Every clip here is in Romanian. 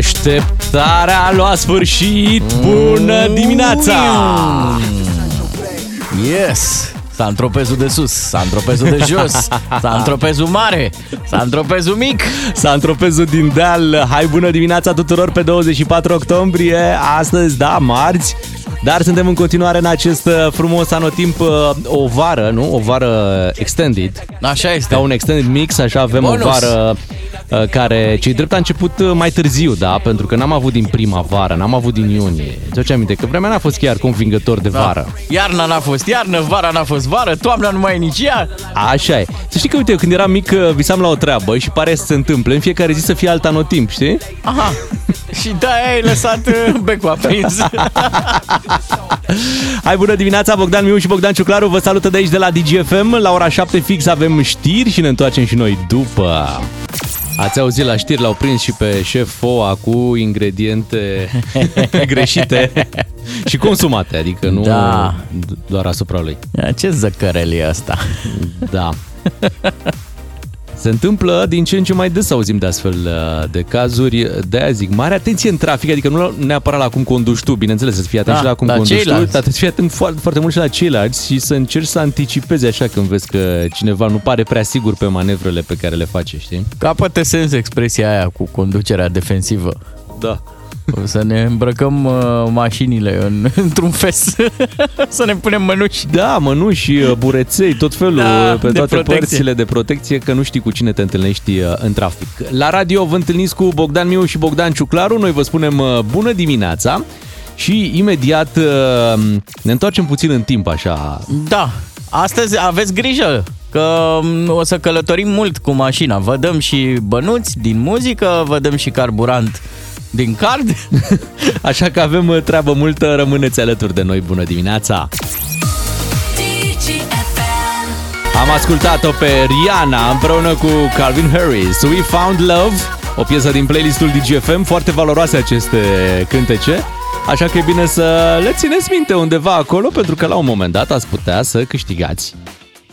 Așteptarea a luat sfârșit. Bună dimineața! Yes! Santropezul de sus, Santropezul de jos, Santropezul mare, Santropezul mic. Santropezul din deal. Hai bună dimineața tuturor pe 24 octombrie. Astăzi, da, marți. Dar suntem în continuare în acest uh, frumos anotimp, uh, o vară, nu? O vară extended. Așa este. Ca un extended mix, așa avem Bonus. o vară uh, care, cei drept, a început uh, mai târziu, da? Pentru că n-am avut din primăvară, n-am avut din iunie. Îți aminte că vremea n-a fost chiar convingător de vară. Iarna n-a fost iarnă, vara n-a fost vară, toamna nu mai e nici ea. Așa e. Să știi că, uite, eu când eram mic, uh, visam la o treabă și pare să se întâmple în fiecare zi să fie alt anotimp, știi? Aha. Și de-aia ai lăsat uh, becul aprins. Hai, bună dimineața, Bogdan Miu și Bogdan Ciuclaru vă salută de aici de la DGFM. La ora 7 fix avem știri și ne întoarcem și noi după. Ați auzit la știri, l-au prins și pe șef FOA cu ingrediente greșite și consumate, adică nu Da. doar asupra lui. Ia, Ce zăcărel e asta? Da. Se întâmplă din ce în ce mai des să auzim de astfel uh, de cazuri. De-aia zic, mare atenție în trafic, adică nu neapărat la cum conduci tu, bineînțeles, să fii atent Da, și la cum la conduci tu, ceilalți. dar trebuie să fii atent foarte, foarte mult și la ceilalți și să încerci să anticipezi așa când vezi că cineva nu pare prea sigur pe manevrele pe care le face, știi? Capătă sens expresia aia cu conducerea defensivă. Da. O să ne îmbrăcăm uh, mașinile în, într-un fes, să ne punem mănuși. Da, mănuși, uh, bureței, tot felul, Da, uh, pe de toate protecție. părțile de protecție, că nu știi cu cine te întâlnești uh, în trafic. La radio vă întâlniți cu Bogdan Miu și Bogdan Ciuclaru, noi vă spunem uh, bună dimineața și imediat uh, ne întoarcem puțin în timp, așa. Da, astăzi aveți grijă că m, o să călătorim mult cu mașina. Vă dăm și bănuți din muzică, vă dăm și carburant din card. Așa că avem uh, treabă multă, rămâneți alături de noi, bună dimineața! Am ascultat-o pe Rihanna împreună cu Calvin Harris. We Found Love, o piesă din playlistul DGFM, foarte valoroase aceste cântece. Așa că e bine să le țineți minte undeva acolo, pentru că la un moment dat ați putea să câștigați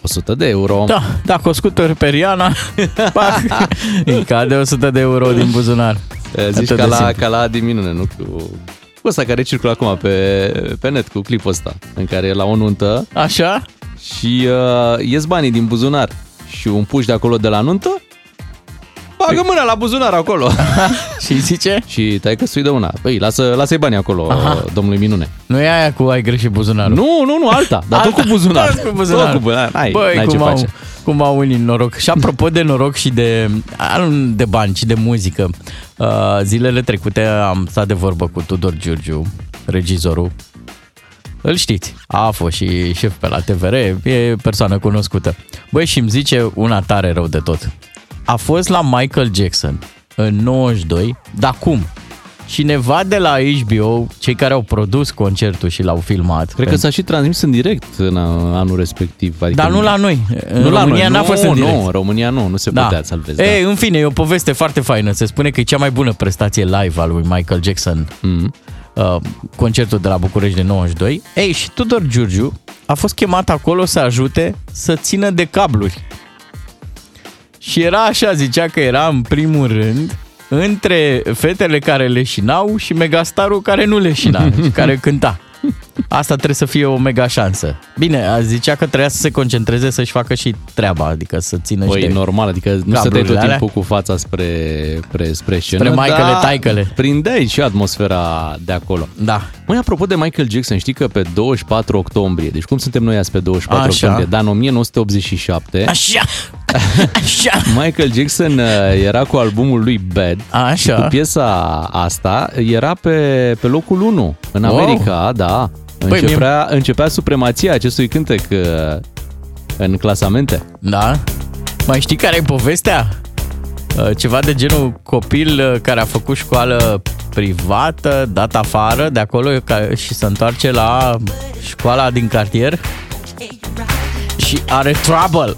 100 de euro. Da, dacă o scută pe Rihanna, pac, îi cade 100 de euro din buzunar. Zici Atât ca de la, simplu. ca la diminune, nu? Cu, cu ăsta care circulă acum pe, pe net, cu clipul ăsta, în care e la o nuntă Așa? și uh, ies banii din buzunar și un puș de acolo de la nuntă, bagă mâna la buzunar acolo. Și zice? și tai că să-i dă una. Păi, lasă, lasă-i banii acolo, Aha. domnului Minune. Nu e aia cu ai greșit buzunarul. Nu, nu, nu, alta, dar tot cu buzunar. Tot cu buzunar. Tot cu buzunar. N-ai, Băi, n-ai cum, ce au, face. Cum au unii noroc. Și apropo de noroc și de, a, nu de bani, ci de muzică, uh, zilele trecute am stat de vorbă cu Tudor Giurgiu, regizorul. Îl știți, a fost și șef pe la TVR, e persoană cunoscută. Băi, și îmi zice una tare rău de tot. A fost la Michael Jackson în 92, dar cum? Cineva de la HBO, cei care au produs concertul și l-au filmat. Cred că s-a și transmis în direct în anul respectiv. Adică Dar nu la noi. În nu la România noi. n-a nu, fost în direct. Nu, în România nu, nu se Da. putea să-l vezi. Ei, da. în fine, e o poveste foarte faină. Se spune că e cea mai bună prestație live a lui Michael Jackson, Mm. uh, concertul de la București de 92. Ei, și Tudor Giurgiu a fost chemat acolo să ajute să țină de cabluri. Și era așa, zicea că era în primul rând între fetele care leșinau și megastarul care nu leșina și care cânta. Asta trebuie să fie o mega șansă. Bine, a zicea că trebuia să se concentreze să-și facă și treaba, adică să țină Păi, și e de... normal, adică nu stăteai cablurile tot alea? timpul cu fața spre, spre, spre scenă, Spre maicele, dar taicăle. Prindeai și atmosfera de acolo. Da. Măi, apropo de Michael Jackson, știi că pe 24 octombrie, deci cum suntem noi azi pe 24 Așa. octombrie, dar în 1987, Așa! Așa! Michael Jackson uh, era cu albumul lui Bad Așa. și cu piesa asta era pe, pe locul 1 în Wow. America, da. Băi, Începea, începea supremația acestui cântec uh, în clasamente. Da? Mai știi care e povestea? Uh, Ceva de genul copil uh, care a făcut școală privată, dat afară de acolo ca- și se întoarce la școala din cartier și are trouble.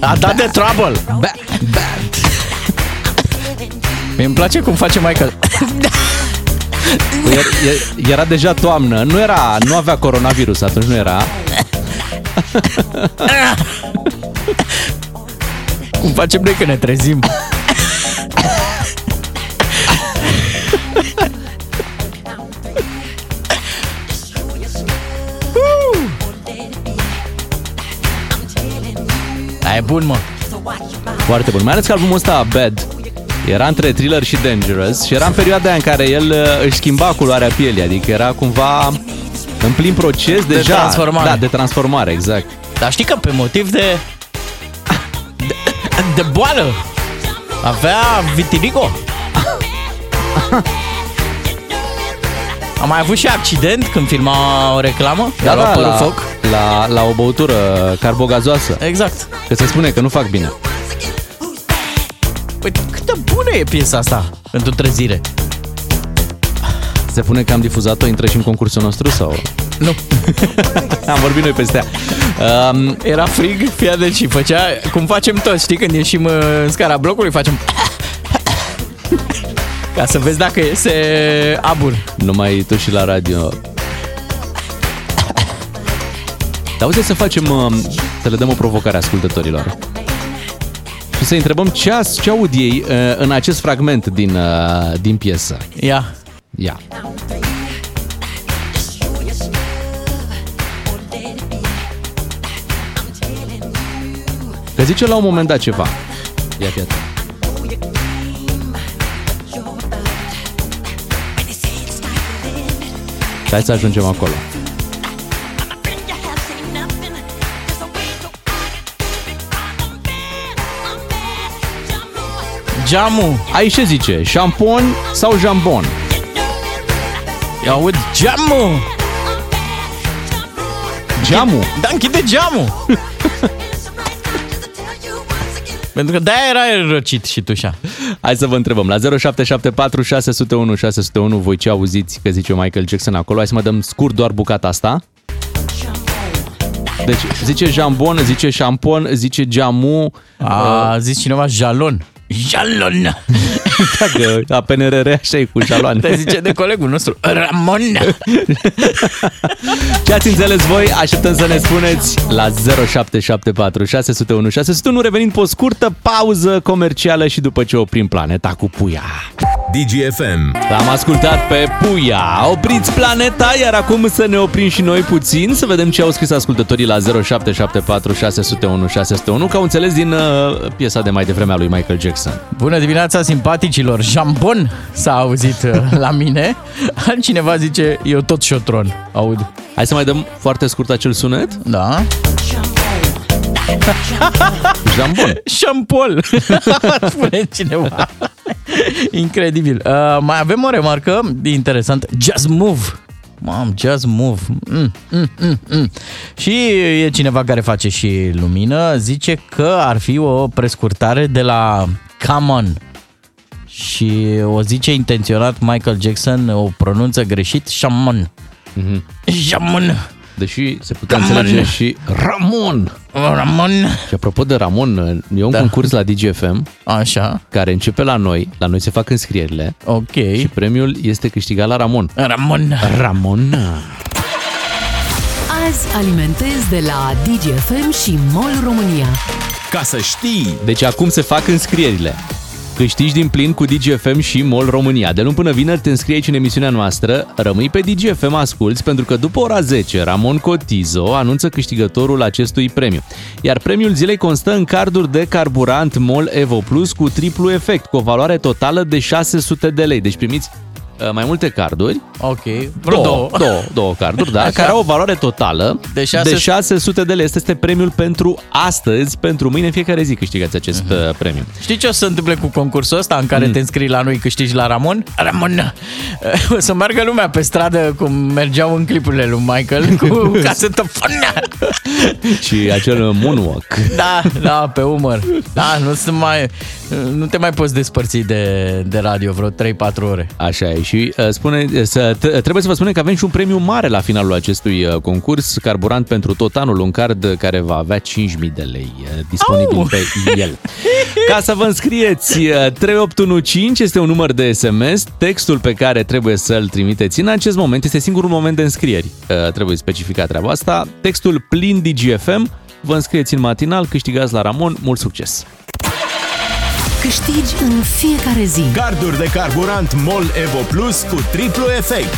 A dat de trouble. Bad, bad. mi îmi place cum face Michael. Păi Era, e- era deja toamnă, nu era, nu avea coronavirus, atunci nu era. Cum facem noi când ne trezim. Aia e bun, mă. Foarte bun. Mai ales că albumul ăsta, Bad, era între thriller și dangerous și era în perioada aia în care el uh, își schimba culoarea pielii, adică era cumva în plin proces De deja. transformare. Da, de transformare, exact. Dar știi că pe motiv de... De, de boală avea vitiligo. A mai avut și accident când filma o reclamă, Da, i-a luat da, părul la, foc. la, la o băutură carbogazoasă. Exact. Că se spune că nu fac bine. Păi cât de bună e piesa asta pentru trezire? Se pune că am difuzat-o, intră și în concursul nostru sau... Nu. Am vorbit noi peste ea. Um, Era frig, fia de și făcea cum facem toți, știi, când ieșim uh, în scara blocului, facem... Ca să vezi dacă iese abur. numai tu și la radio. Dar uite să facem, uh, să le dăm o provocare ascultătorilor. Și să întrebăm ce, as- ce aud ei uh, în acest fragment din, uh, din piesă. Ia. Ia. Că zice la un moment dat ceva. Ia fi atent. Hai să ajungem acolo. Geamul. Aici ce zice? Șampon sau jambon? Ia aud geamul. Geamul. Da, închide geamul. Pentru că de-aia era răcit și tu așa. Hai să vă întrebăm. La 0774 601 601 voi ce auziți că zice Michael Jackson acolo? Hai să mă dăm scurt doar bucata asta. Deci zice jambon, zice șampon, zice geamu. A zis cineva jalon. やろな Jalon. Dacă la PNRR așa e cu jaloane. Te zice de colegul nostru. Ramon. Ce ați înțeles voi? Așteptăm să ne spuneți la 0774 601 601 revenind pe o scurtă pauză comercială și după ce oprim planeta cu puia. DGFM. Am ascultat pe Puia, opriți planeta, iar acum să ne oprim și noi puțin, să vedem ce au scris ascultătorii la 0774 601 601, că au înțeles din uh, piesa de mai devreme a lui Michael Jackson. Bună dimineața, simpaticilor. Jambon s-a auzit uh, la mine. Altcineva zice, eu tot șotron. Aud. Hai să mai dăm foarte scurt acel sunet. Da. Jambon. Șampol. Spune cineva. Incredibil. Uh, mai avem o remarcă interesant. Just move. Mam, just move. Mm, mm, mm, mm. Și e cineva care face și lumină, zice că ar fi o prescurtare de la come on. Și o zice intenționat Michael Jackson, o pronunță greșit, Shamon. Mhm. Jamon. Deși se putea Ramon. înțelege și Ramon. Ramon. Și apropo de Ramon, e un Da. concurs la DGFM Așa, care începe la noi, la noi se fac înscrierile ok. și premiul este câștigat la Ramon. Ramon. Ramon. Azi alimentez de la DGFM și MOL România. Ca să știi, Deci acum se fac înscrierile. Câștigi din plin cu DGFM și MOL România. De luni până vineri te înscrii aici în emisiunea noastră, rămâi pe DGFM, asculți, pentru că după ora 10, Ramon Cotizo anunță câștigătorul acestui premiu. Iar premiul zilei constă în carduri de carburant MOL Evo Plus cu triplu efect, cu o valoare totală de 600 de lei. Deci primiți uh, mai multe carduri, Ok. Vreo două. două, două carduri, da, Așa. care au o valoare totală De șase- de 600 de lei. Este este premiul pentru astăzi, pentru mâine, în fiecare zi câștigați acest Mhm. uh premiu. Știi ce o să se întâmple cu concursul ăsta în care mm. te înscrii la noi, câștigi la Ramon? Ramon! O să meargă lumea pe stradă cum mergeau în clipurile lui Michael cu casetofon. și acel moonwalk. Da, da, pe umăr. Da, nu, sunt mai, nu te mai poți despărți de, de radio vreo 3-4 ore. Așa e. Și uh, spune, să, t- trebuie să vă spunem că avem și un premiu mare la finalul acestui uh, concurs, carburant pentru tot anul, un card care va avea 5.000 de lei uh, disponibil Au! pe el. Ca să vă înscrieți, uh, 3815 este un număr de SMS, textul pe care trebuie să-l trimiteți în acest moment este singurul moment de înscrieri. Uh, Trebuie specificat treaba asta. Textul plin DGFM, vă înscrieți în matinal, câștigați la Ramon, mult succes! Câștigi în fiecare zi. Garduri de carburant MOL Evo Plus cu triplu efect.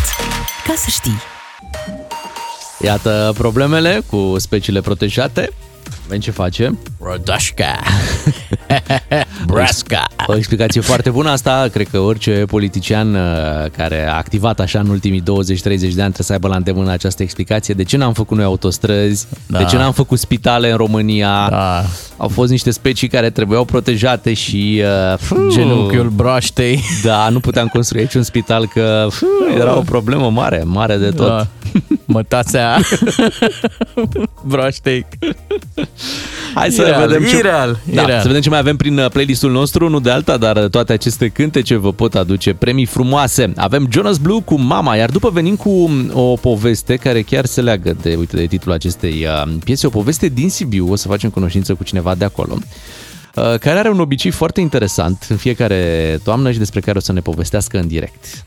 Ca să știi. Iată problemele cu speciile protejate. Vedem ce face. Rodașca. Brasca. O explicație foarte bună asta, cred că orice politician uh, care a activat așa în ultimii 20-30 de ani trebuie să aibă la îndemână această explicație. De ce n-am făcut noi autostrăzi? Da. De ce n-am făcut spitale în România? Da. Au fost niște specii care trebuiau protejate și... Uh, Genunchiul broaștei. Da, nu puteam construi aici un spital că fuh, era o problemă mare, mare de tot. Da. Mătațea broaștei. Hai să Ireal, vedem ce... ireal, da, ireal. să vedem ce mai avem prin uh, playlistul nostru, nu de alta, dar uh, toate aceste cântece vă pot aduce premii frumoase. Avem Jonas Blue cu Mama, iar după venim cu um, o poveste care chiar se leagă de, uite, de titlul acestei uh, piese, o poveste din Sibiu, o să facem cunoștință cu cineva de acolo uh, care are un obicei foarte interesant în fiecare toamnă și despre care o să ne povestească în direct.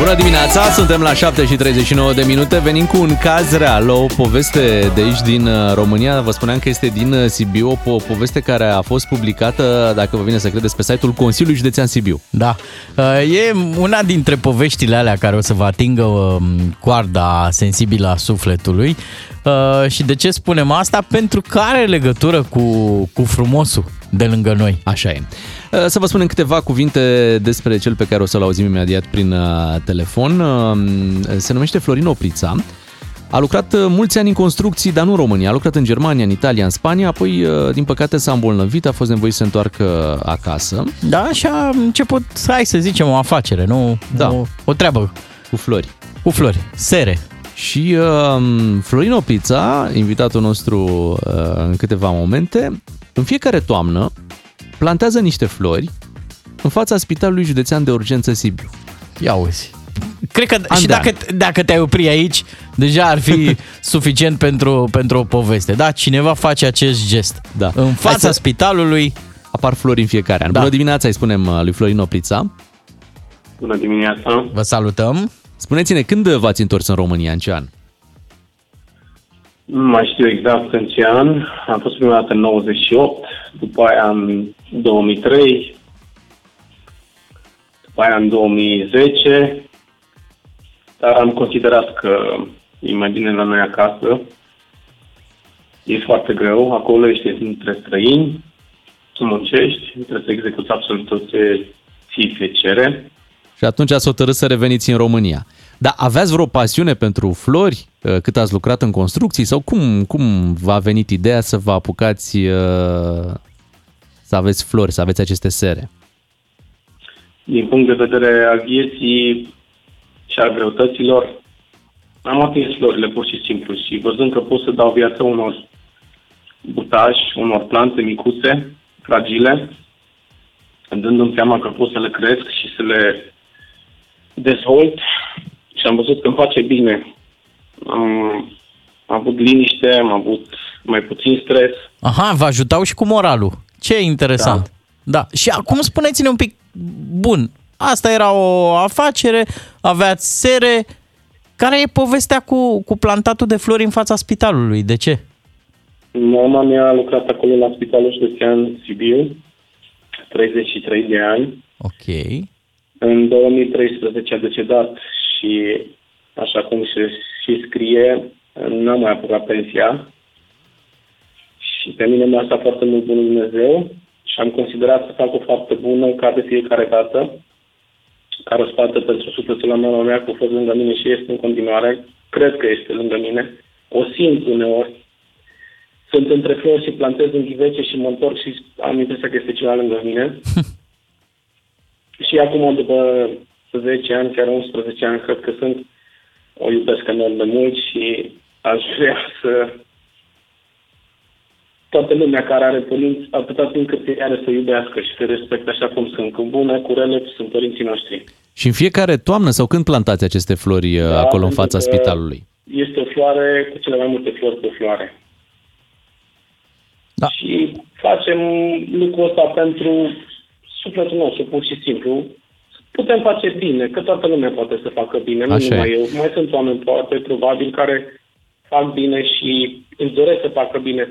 Bună dimineața, suntem la 7 și 39 de minute, venim cu un caz real, o poveste de aici din uh, România, vă spuneam că este din uh, Sibiu, o po- poveste care a fost publicată, dacă vă vine să credeți, pe site-ul Consiliului Județean Sibiu. Da. Uh, E una dintre poveștile alea care o să vă atingă um, coarda sensibilă a sufletului. Uh, Și de ce spunem asta? Pentru că are legătură cu, cu frumosul de lângă noi. Așa e. Uh, Să vă spunem câteva cuvinte despre cel pe care o să-l auzim imediat prin uh, telefon. Uh, Se numește Florin Oprița. A lucrat uh, mulți ani în construcții, dar nu în România. A lucrat în Germania, în Italia, în Spania, apoi, uh, din păcate, s-a îmbolnăvit, a fost nevoit să se întoarcă acasă Da, și a început, hai să zicem, o afacere, nu? Da. O, o treabă cu flori. cu flori, sere. Și uh, Florin Oprița, invitatul nostru uh, în câteva momente, în fiecare toamnă plantează niște flori în fața Spitalului Județean de Urgență Sibiu. Ia uzi. Cred că An și de dacă, dacă te-ai opri aici, deja ar fi suficient pentru, pentru o poveste. Da, cineva face acest gest. Da. În Hai fața să- spitalului, Apar flori în fiecare an. Da. Bună dimineața, îi spunem uh, lui Florin Oprița. Bună dimineața! vă salutăm. Spuneți-ne, când v-ați întors în România, în ce an? Nu mai știu exact în ce an. Am fost prima dată în 98, după aia în 2003, după aia în 2010, dar am considerat că e mai bine la noi acasă. E foarte greu, acolo ești între străini, tu muncești, trebuie să execuți absolut tot ce ți se cere. Și atunci ați hotărât să reveniți în România. Dar aveați vreo pasiune pentru flori uh, cât ați lucrat în construcții sau cum, cum v-a venit ideea să vă apucați uh, să aveți flori, să aveți aceste sere? din punct de vedere al vieții și al greutăților, am atins florile pur și simplu și văzând că pot să dau viață unor butași, unor plante micuțe, fragile, dându-mi seama că pot să le cresc și să le dezvolt și am văzut că îmi face bine. Am, am avut liniște, am avut mai puțin stres, Aha, vă ajutau și cu moralul. Ce interesant. Da. da. Și acum spuneți-ne un pic, bun, asta era o afacere, aveați sere, care e povestea cu, cu plantatul de flori în fața spitalului? De ce? Mama mea a lucrat acolo la Spitalul Județean Sibiu, 33 de ani. Ok. În 2013 a decedat și, așa cum se și scrie, n-am mai apucat pensia. Și pe mine m-a stat foarte mult bunul Dumnezeu și am considerat să fac o faptă bună ca de fiecare dată, ca răspată pentru sufletul la mama mea, că a fost lângă mine și este în continuare. Cred că este lângă mine. O simt uneori. Sunt între flori și plantez în ghivece și mă întorc și am impresia că este ceva lângă mine. Și acum, după 10 ani, chiar 11 ani, cred că sunt, o iubesc enorm de mult și aș vrea să toată lumea care are părinți, atâta timp cât îi are să iubească și să respecte așa cum sunt, cu bune, cu rele, sunt părinții noștri. Și în fiecare toamnă sau când plantați aceste flori da, acolo în pentru fața că spitalului? Este o floare cu cele mai multe flori pe floare. Da. Și facem lucrul ăsta pentru sufletul nostru, pur și simplu. Putem face bine, că toată lumea poate să facă bine, nu Așa e. numai eu. Mai sunt oameni poate, probabil, care fac bine și își doresc să facă bine.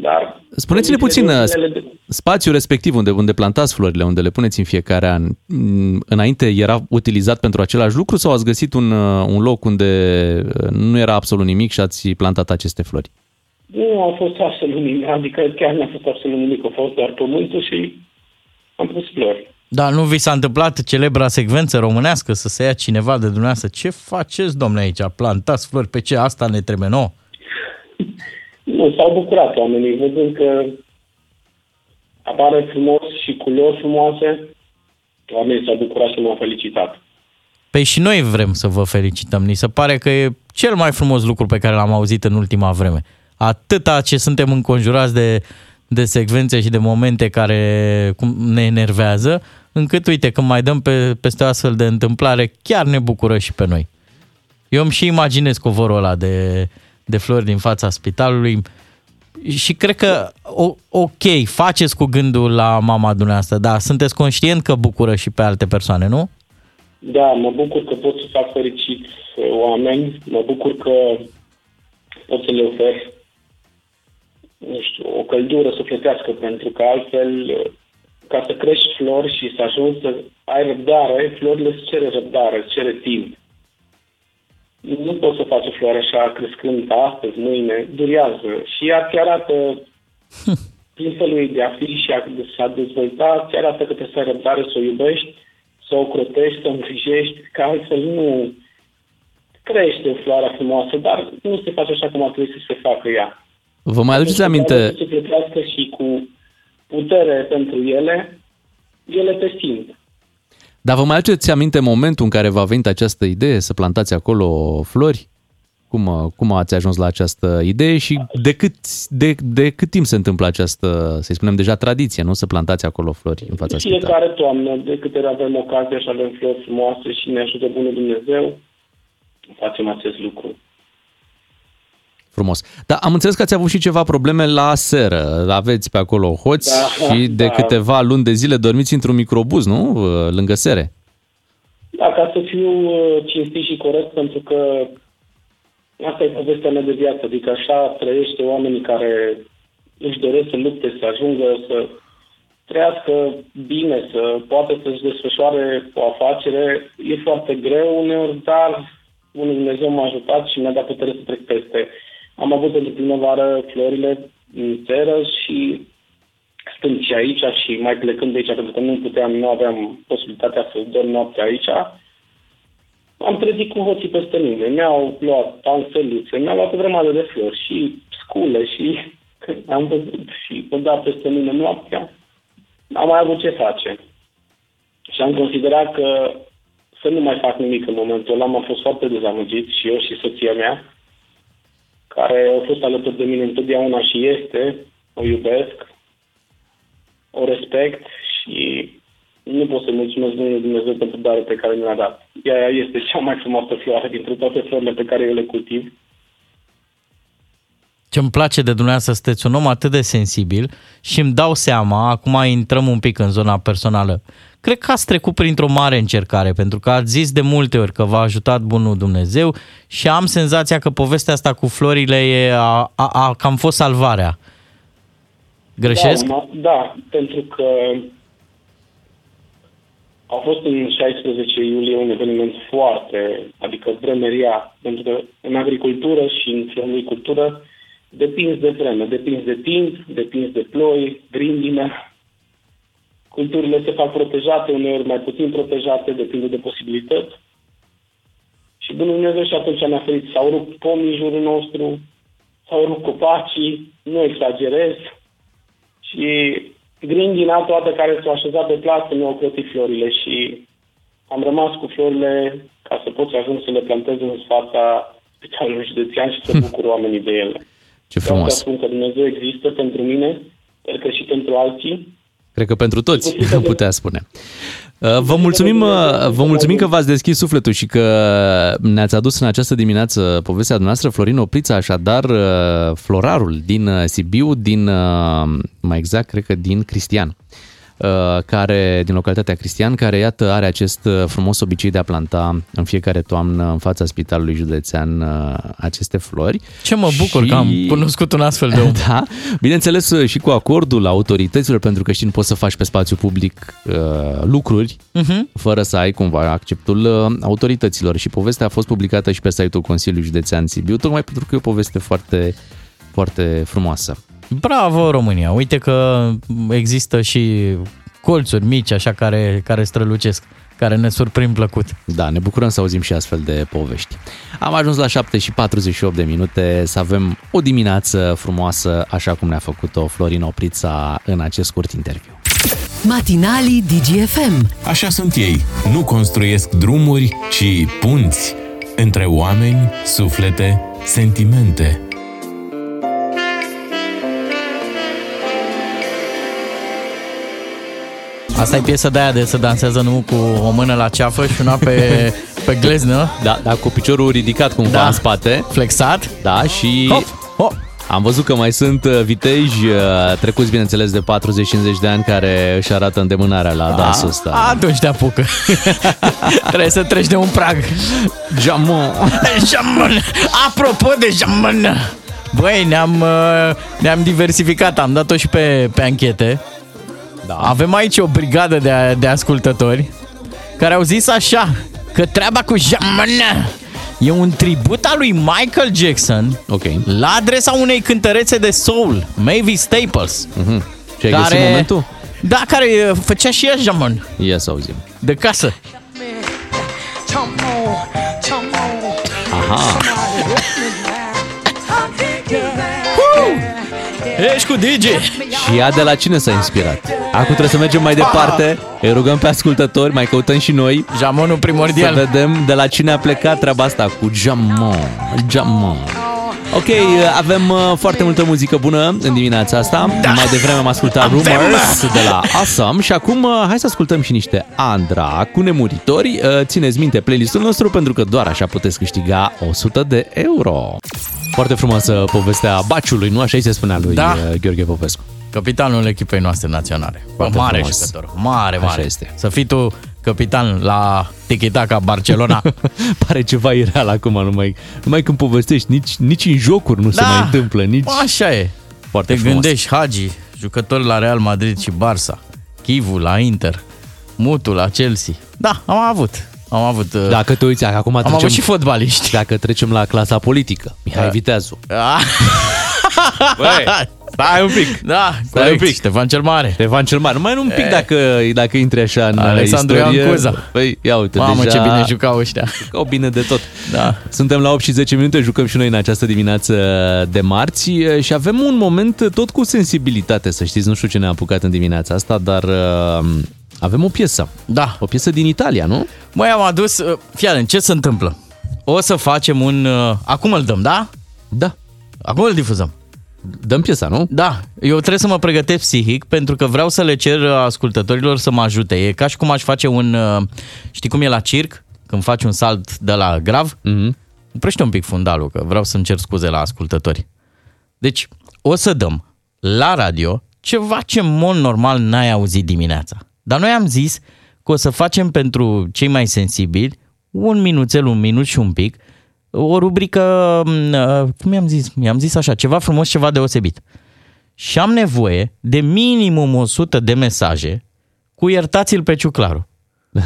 Dar Spuneți-ne puțin uh, condițiile de- spațiul respectiv unde, unde plantați florile, unde le puneți în fiecare an, m, înainte era utilizat pentru același lucru sau ați găsit un, uh, un loc unde uh, nu era absolut nimic și ați plantat aceste flori? Nu a fost absolut nimic, adică chiar n-a fost absolut nimic, a fost doar pământul și am pus flori. Dar nu vi s-a întâmplat celebra secvență românească să se ia cineva de dumneavoastră? Ce faceți, domnule, aici? Plantați flori pe ce? Asta ne trebuie nouă? Nu, s-au bucurat oamenii, văzând că apare frumos și culori frumoase, oamenii s-au bucurat și m-au felicitat. Păi și noi vrem să vă felicităm. Ni se pare că e cel mai frumos lucru pe care l-am auzit în ultima vreme. Atâta ce suntem înconjurați de, de secvențe și de momente care cum ne enervează, încât, uite, când mai dăm pe, peste o astfel de întâmplare, chiar ne bucură și pe noi. Eu îmi și imaginez covorul ăla de, de flori din fața spitalului și cred că, o, ok, faceți cu gândul la mama dumneavoastră, dar sunteți conștient că bucură și pe alte persoane, nu? Da, mă bucur că pot să fac fericiți uh, oameni, mă bucur că pot să le ofer nu știu, o căldură sufletească, pentru că altfel, uh, ca să crești flori și să ajungi să ai răbdare, florile îți cere răbdare, îți cere timp. Nu poți să faci o floare așa crescând astăzi, mâine, durează. Și ea ți arată prin felul ei de a fi și a, de a dezvolta, ți arată că trebuie să ai răbdare, să o iubești, să o crotești, să o îngrijești, că altfel nu crește o floare frumoasă, dar nu se face așa cum ar trebui să se facă ea. Vă mai aduceți aminte, Să se plătească și cu putere pentru ele, ele te simt. Dar vă mai aduceți aminte momentul în care v-a venit această idee să plantați acolo flori? Cum, uh, cum ați ajuns la această idee și de cât, de, de cât timp se întâmplă această, să spunem deja tradiție, nu? Să plantați acolo flori în fața spitalului? Fiecare toamnă, de câte ori avem ocazia și avem flori frumoase și ne ajută Bunul Dumnezeu, facem acest lucru. Frumos. Dar am înțeles că ați avut și ceva probleme la seră. Aveți pe acolo hoți Da, și de da. câteva luni de zile dormiți într-un microbuz, nu? Lângă sere. Da, ca să fiu uh, cinstit și corect, pentru că asta e povestea mea de viață, adică așa trăiește oamenii care își doresc să lupte, să ajungă să trăiască bine, să poată să-și desfășoare o afacere. E foarte greu uneori, dar Bunul Dumnezeu m-a ajutat și mi-a dat putere să trec peste. Am avut pentru primăvară florile în țară și stând și aici și mai plecând de aici, pentru că nu puteam, nu aveam posibilitatea să dorm noaptea aici, am trezit cu hoții peste mine. Mi-au luat panseluțe, mi-au luat o grămadă de flori și scule și am văzut și o dat peste mine noaptea. Am mai avut ce face. Și am considerat că să nu mai fac nimic în momentul ăla. Am fost foarte dezamăgit și eu și soția mea, care a fost alături de mine întotdeauna și este, o iubesc, o respect și nu pot să mulțumesc Bunului Dumnezeu pentru darul pe care mi l-a dat. Ea este cea mai frumoasă floare dintre toate florile pe care eu le cultiv. Ce îmi place de dumneavoastră, sunteți un om atât de sensibil și îmi dau seama, acum intrăm un pic în zona personală, cred că ați trecut printr-o mare încercare, pentru că ați zis de multe ori că v-a ajutat bunul Dumnezeu și am senzația că povestea asta cu florile e a, a, a cam fost salvarea. Greșesc? Da, ma- da, pentru că a fost în 16 iulie un eveniment foarte, adică vremeria, pentru că în agricultură și în floricultură depinzi de vreme, depinzi de timp, depinzi de ploi, grindină. Culturile se fac protejate, uneori mai puțin protejate, depinde de posibilități. Și Bunul Dumnezeu și atunci ne-a ferit. S-au rupt pomii în jurul nostru, s-au rupt copacii, nu exagerez. Și grindina toată care s-a așezat pe plasă mi-au ocrotit florile și am rămas cu florile ca să pot să ajung să le plantez în fața spitalului județean și să bucur oamenii de ele. Ce Vreau să frumos. spun că Dumnezeu există pentru mine, sper că și pentru alții. Cred că pentru toți, am putea spune. Uh, Vă mulțumim, uh, vă mulțumim că v-ați deschis sufletul și că ne-ați adus în această dimineață povestea dumneavoastră, Florin Oprița, așadar uh, florarul din uh, Sibiu, din, uh, mai exact, cred că din Cristian. Uh, care, din localitatea Cristian, care, iată, are acest uh, frumos obicei de a planta în fiecare toamnă în fața spitalului județean uh, aceste flori. Ce mă bucur Și- că am cunoscut un astfel de om. Da, bineînțeles și cu acordul autorităților, pentru că știi, nu poți să faci pe spațiu public uh, lucruri Mhm. fără să ai cumva acceptul uh, autorităților. Și povestea a fost publicată și pe site-ul Consiliului Județean Sibiu, tocmai pentru că e o poveste foarte, foarte frumoasă. Bravo România! Uite că există și colțuri mici așa care, care strălucesc, care ne surprind plăcut. Da, ne bucurăm să auzim și astfel de povești. Am ajuns la 7 și 48 de minute să avem o dimineață frumoasă, așa cum ne-a făcut-o Florin Oprița în acest scurt interviu. Matinalii DGFM. Așa sunt ei. Nu construiesc drumuri, ci punți între oameni, suflete, sentimente. Asta e piesa de aia de să dansează nu cu o mână la ceafă și una pe, pe gleznă, Da, da, cu piciorul ridicat cumva Da. în spate. flexat. Da, și Hop, hop. am văzut că mai sunt uh, viteji uh, trecuți, bineînțeles, de 40-50 de ani care își arată îndemânarea la dansul ăsta. Atunci te apucă. Trebuie să treci de un prag. Jamon! Jamon! Apropo de jamon! Băi, ne-am, uh, ne-am diversificat, am dat-o și pe, pe anchete. Da. Avem aici o brigadă de, de ascultători care au zis așa, că treaba cu jamon e un tribut al lui Michael Jackson Ok. la adresa unei cântărețe de soul, Mavis Staples. Mhm. Și ai găsit momentul? Da, care uh, făcea și ea jamon Ia să auzim. de casă. Aha. Ești cu DJ! Și ea de la cine s-a inspirat? Acum trebuie să mergem mai departe, îi rugăm pe ascultători, mai căutăm și noi Jamonul să primordial. vedem de la cine a plecat treaba asta cu jamon, jamon. Ok, avem uh, foarte multă muzică bună în dimineața asta. Da. Mai devreme am ascultat Rumors de la Awesome și acum uh, hai să ascultăm și niște Andra cu nemuritori. Uh, Țineți minte playlistul nostru pentru că doar așa puteți câștiga 100 de euro. Foarte frumoasă povestea baciului, nu așa îi se spunea lui Da. uh, Gheorghe Popescu. Capitanul echipei noastre naționale. Foarte mare frumos. jucător. Mare, Așa mare. este. Să fii tu capitan la Tiki-Taka Barcelona. Pare ceva ireal acum, numai, numai când povestești, nici, nici în jocuri nu se Da. mai întâmplă, nici... Așa e. Foarte Te frumos. gândești, Hagi, jucător la Real Madrid și Barça, Chivu la Inter, Mutu la Chelsea. Da, am avut. Am avut. uh, Dacă te uiți, acum am trecem, avut și fotbaliști. dacă trecem la clasa politică, Mihai Viteazu. Ah, Băi, stai un pic. da, Stai corect. un pic. Ștefan cel Mare. Ștefan cel Mare, numai un pic dacă, dacă intri așa în Alexandru istorie. Ioan Cuza. Păi, ia uite, Mamă, deja ce bine jucau ăștia. jucau bine de tot. Da. Suntem la 8 și 10 minute, jucăm și noi în această dimineață de marți și avem un moment tot cu sensibilitate, să știți, nu știu ce ne-a apucat în dimineața asta, dar uh, avem o piesă. Da. O piesă din Italia, nu? Măi, am adus... uh, Fii atent, ce se întâmplă? O să facem un... uh, Acum îl dăm, da? Da. Acum îl difuzăm. Dăm piesa, nu? Da, eu trebuie să mă pregătesc psihic pentru că vreau să le cer uh, ascultătorilor să mă ajute. E ca și cum aș face un... uh, Știi cum e la circ? Când faci un salt de la grav? Mhm. Oprește un pic fundalul, că vreau să-mi cer scuze la ascultători. Deci, o să dăm la radio ceva ce în mod normal n-ai auzit dimineața. Dar noi am zis că o să facem pentru cei mai sensibili un minuțel, un minut și un pic, o rubrică, m, uh, cum i-am zis? I-am zis așa, ceva frumos, ceva deosebit. Și am nevoie de minimum 100 de mesaje cu iertați-l pe Ciuclaru.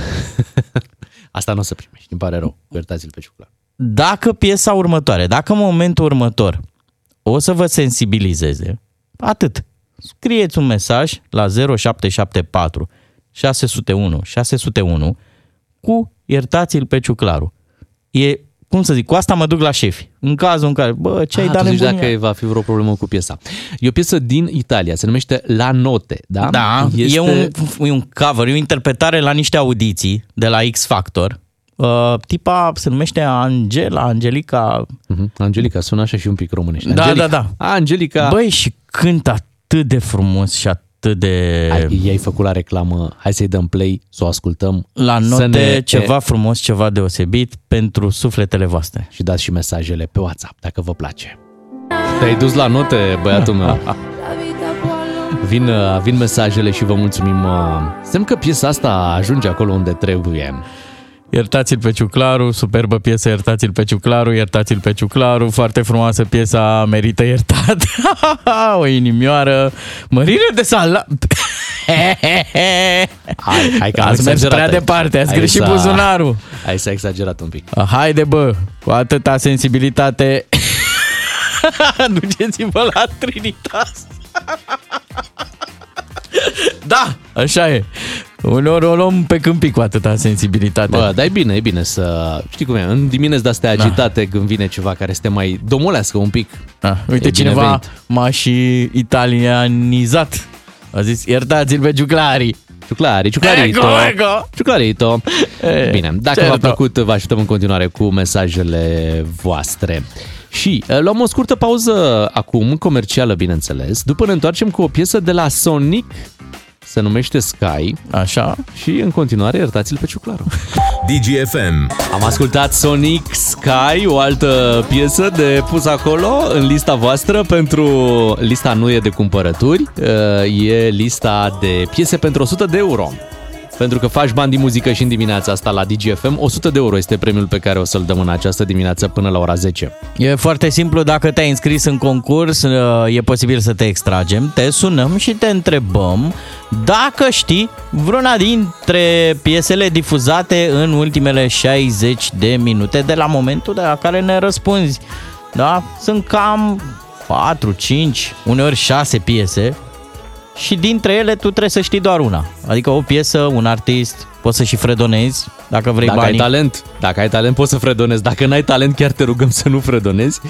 Asta nu o să primești, îmi pare rău. Iertați-l pe ciuclar. dacă piesa următoare, dacă momentul următor o să vă sensibilizeze, atât. Scrieți un mesaj la 0774 601 601 cu iertați-l pe Ciuclaru. E, cum să zic, cu asta mă duc la șefi. În cazul în care, bă, ce ai Ah, dat tu zici nebunia? dacă va fi vreo problemă cu piesa. E o piesă din Italia, se numește La Note, da? Da, este... e, un, e un cover, e o interpretare la niște audiții de la X Factor. Uh, tipa se numește Angela, Angelica, Mhm. Angelica, sună așa și un pic românește. Da, Angelica. da, da. A, Angelica, Băi, și cântă atât de frumos și atât de... Hai, i-ai făcut la reclamă, hai să-i dăm play, să o ascultăm. La să note ne- ceva frumos, ceva deosebit pentru sufletele voastre. Și dați și mesajele pe WhatsApp, dacă vă place. Te-ai dus la note, băiatul meu. La vita può Vin, uh, vin mesajele și vă mulțumim. uh, Semn că piesa asta ajunge acolo unde trebuie. Iertați-l pe Ciuclaru, superbă piesă, iertați-l pe Ciuclaru, iertați-l pe Ciuclaru, foarte frumoasă piesa, merită iertat. o inimioară, mărire de sala. Hai, hai că am ați mers exagerat prea aici. departe, ați Hai greșit să- buzunarul. Hai să exagerat un pic. Haide bă, cu atâta sensibilitate, duceți-vă la Trinitas. da, așa e. Uneori o luăm pe câmpii cu atâta sensibilitate. Bă, dar e bine, e bine să... Știi cum e, în dimineți de-astea agitate când vine ceva care să te mai domolească un pic. Da. Uite, E cineva binevenit. m-a și italianizat. A zis, iertați-l pe Giuclari. Ciuclari, ciuclarito. Ego, ego. Ciuclarito. E, Bine, dacă certo. v-a plăcut, vă așteptăm în continuare cu mesajele voastre. Și uh, luăm o scurtă pauză acum, comercială, bineînțeles. După ne întoarcem cu o piesă de la Sonic, se numește Sky. Așa. Și în continuare, iertați-l pe Ciuclaru. DGFM. Am ascultat Sonic Sky, o altă piesă de pus acolo în lista voastră pentru lista nu e de cumpărături, uh, e lista de piese pentru 100 de euro. Pentru că faci bani din muzică și în dimineața asta la DGFM, 100 de euro este premiul pe care o să-l dăm în această dimineață până la ora 10. E foarte simplu, dacă te-ai înscris în concurs, uh, e posibil să te extragem, te sunăm și te întrebăm dacă știi vreuna dintre piesele difuzate în ultimele 60 de minute de la momentul de la care ne răspunzi. Da? Sunt cam 4, 5, uneori 6 piese și dintre ele tu trebuie să știi doar una. Adică o piesă, un artist, poți să și fredonezi dacă vrei Dacă banii. ai talent, dacă ai talent poți să fredonezi. Dacă n-ai talent, chiar te rugăm să nu fredonezi.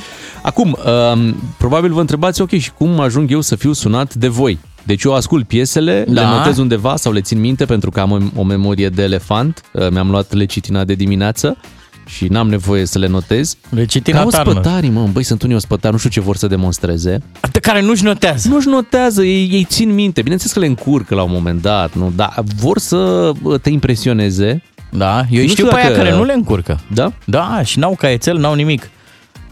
Acum, um, probabil vă întrebați, ok, și cum ajung eu să fiu sunat de voi? Deci eu ascult piesele, Da. le notez undeva sau le țin minte pentru că am o memorie de elefant. Uh, Mi-am luat lecitina de dimineață și n-am nevoie să le notez. Lecitina Ca tarnă. ospătarii, mă, băi, sunt unii ospătari, nu știu ce vor să demonstreze. Pe care nu-și notează. Nu-și notează, ei, ei țin minte. Bineînțeles că le încurcă la un moment dat, nu? Dar vor să bă, te impresioneze. Da, eu Nu știu știu pe aia dacă- care nu le încurcă. Da? Da, și n-au caietel, n-au nimic.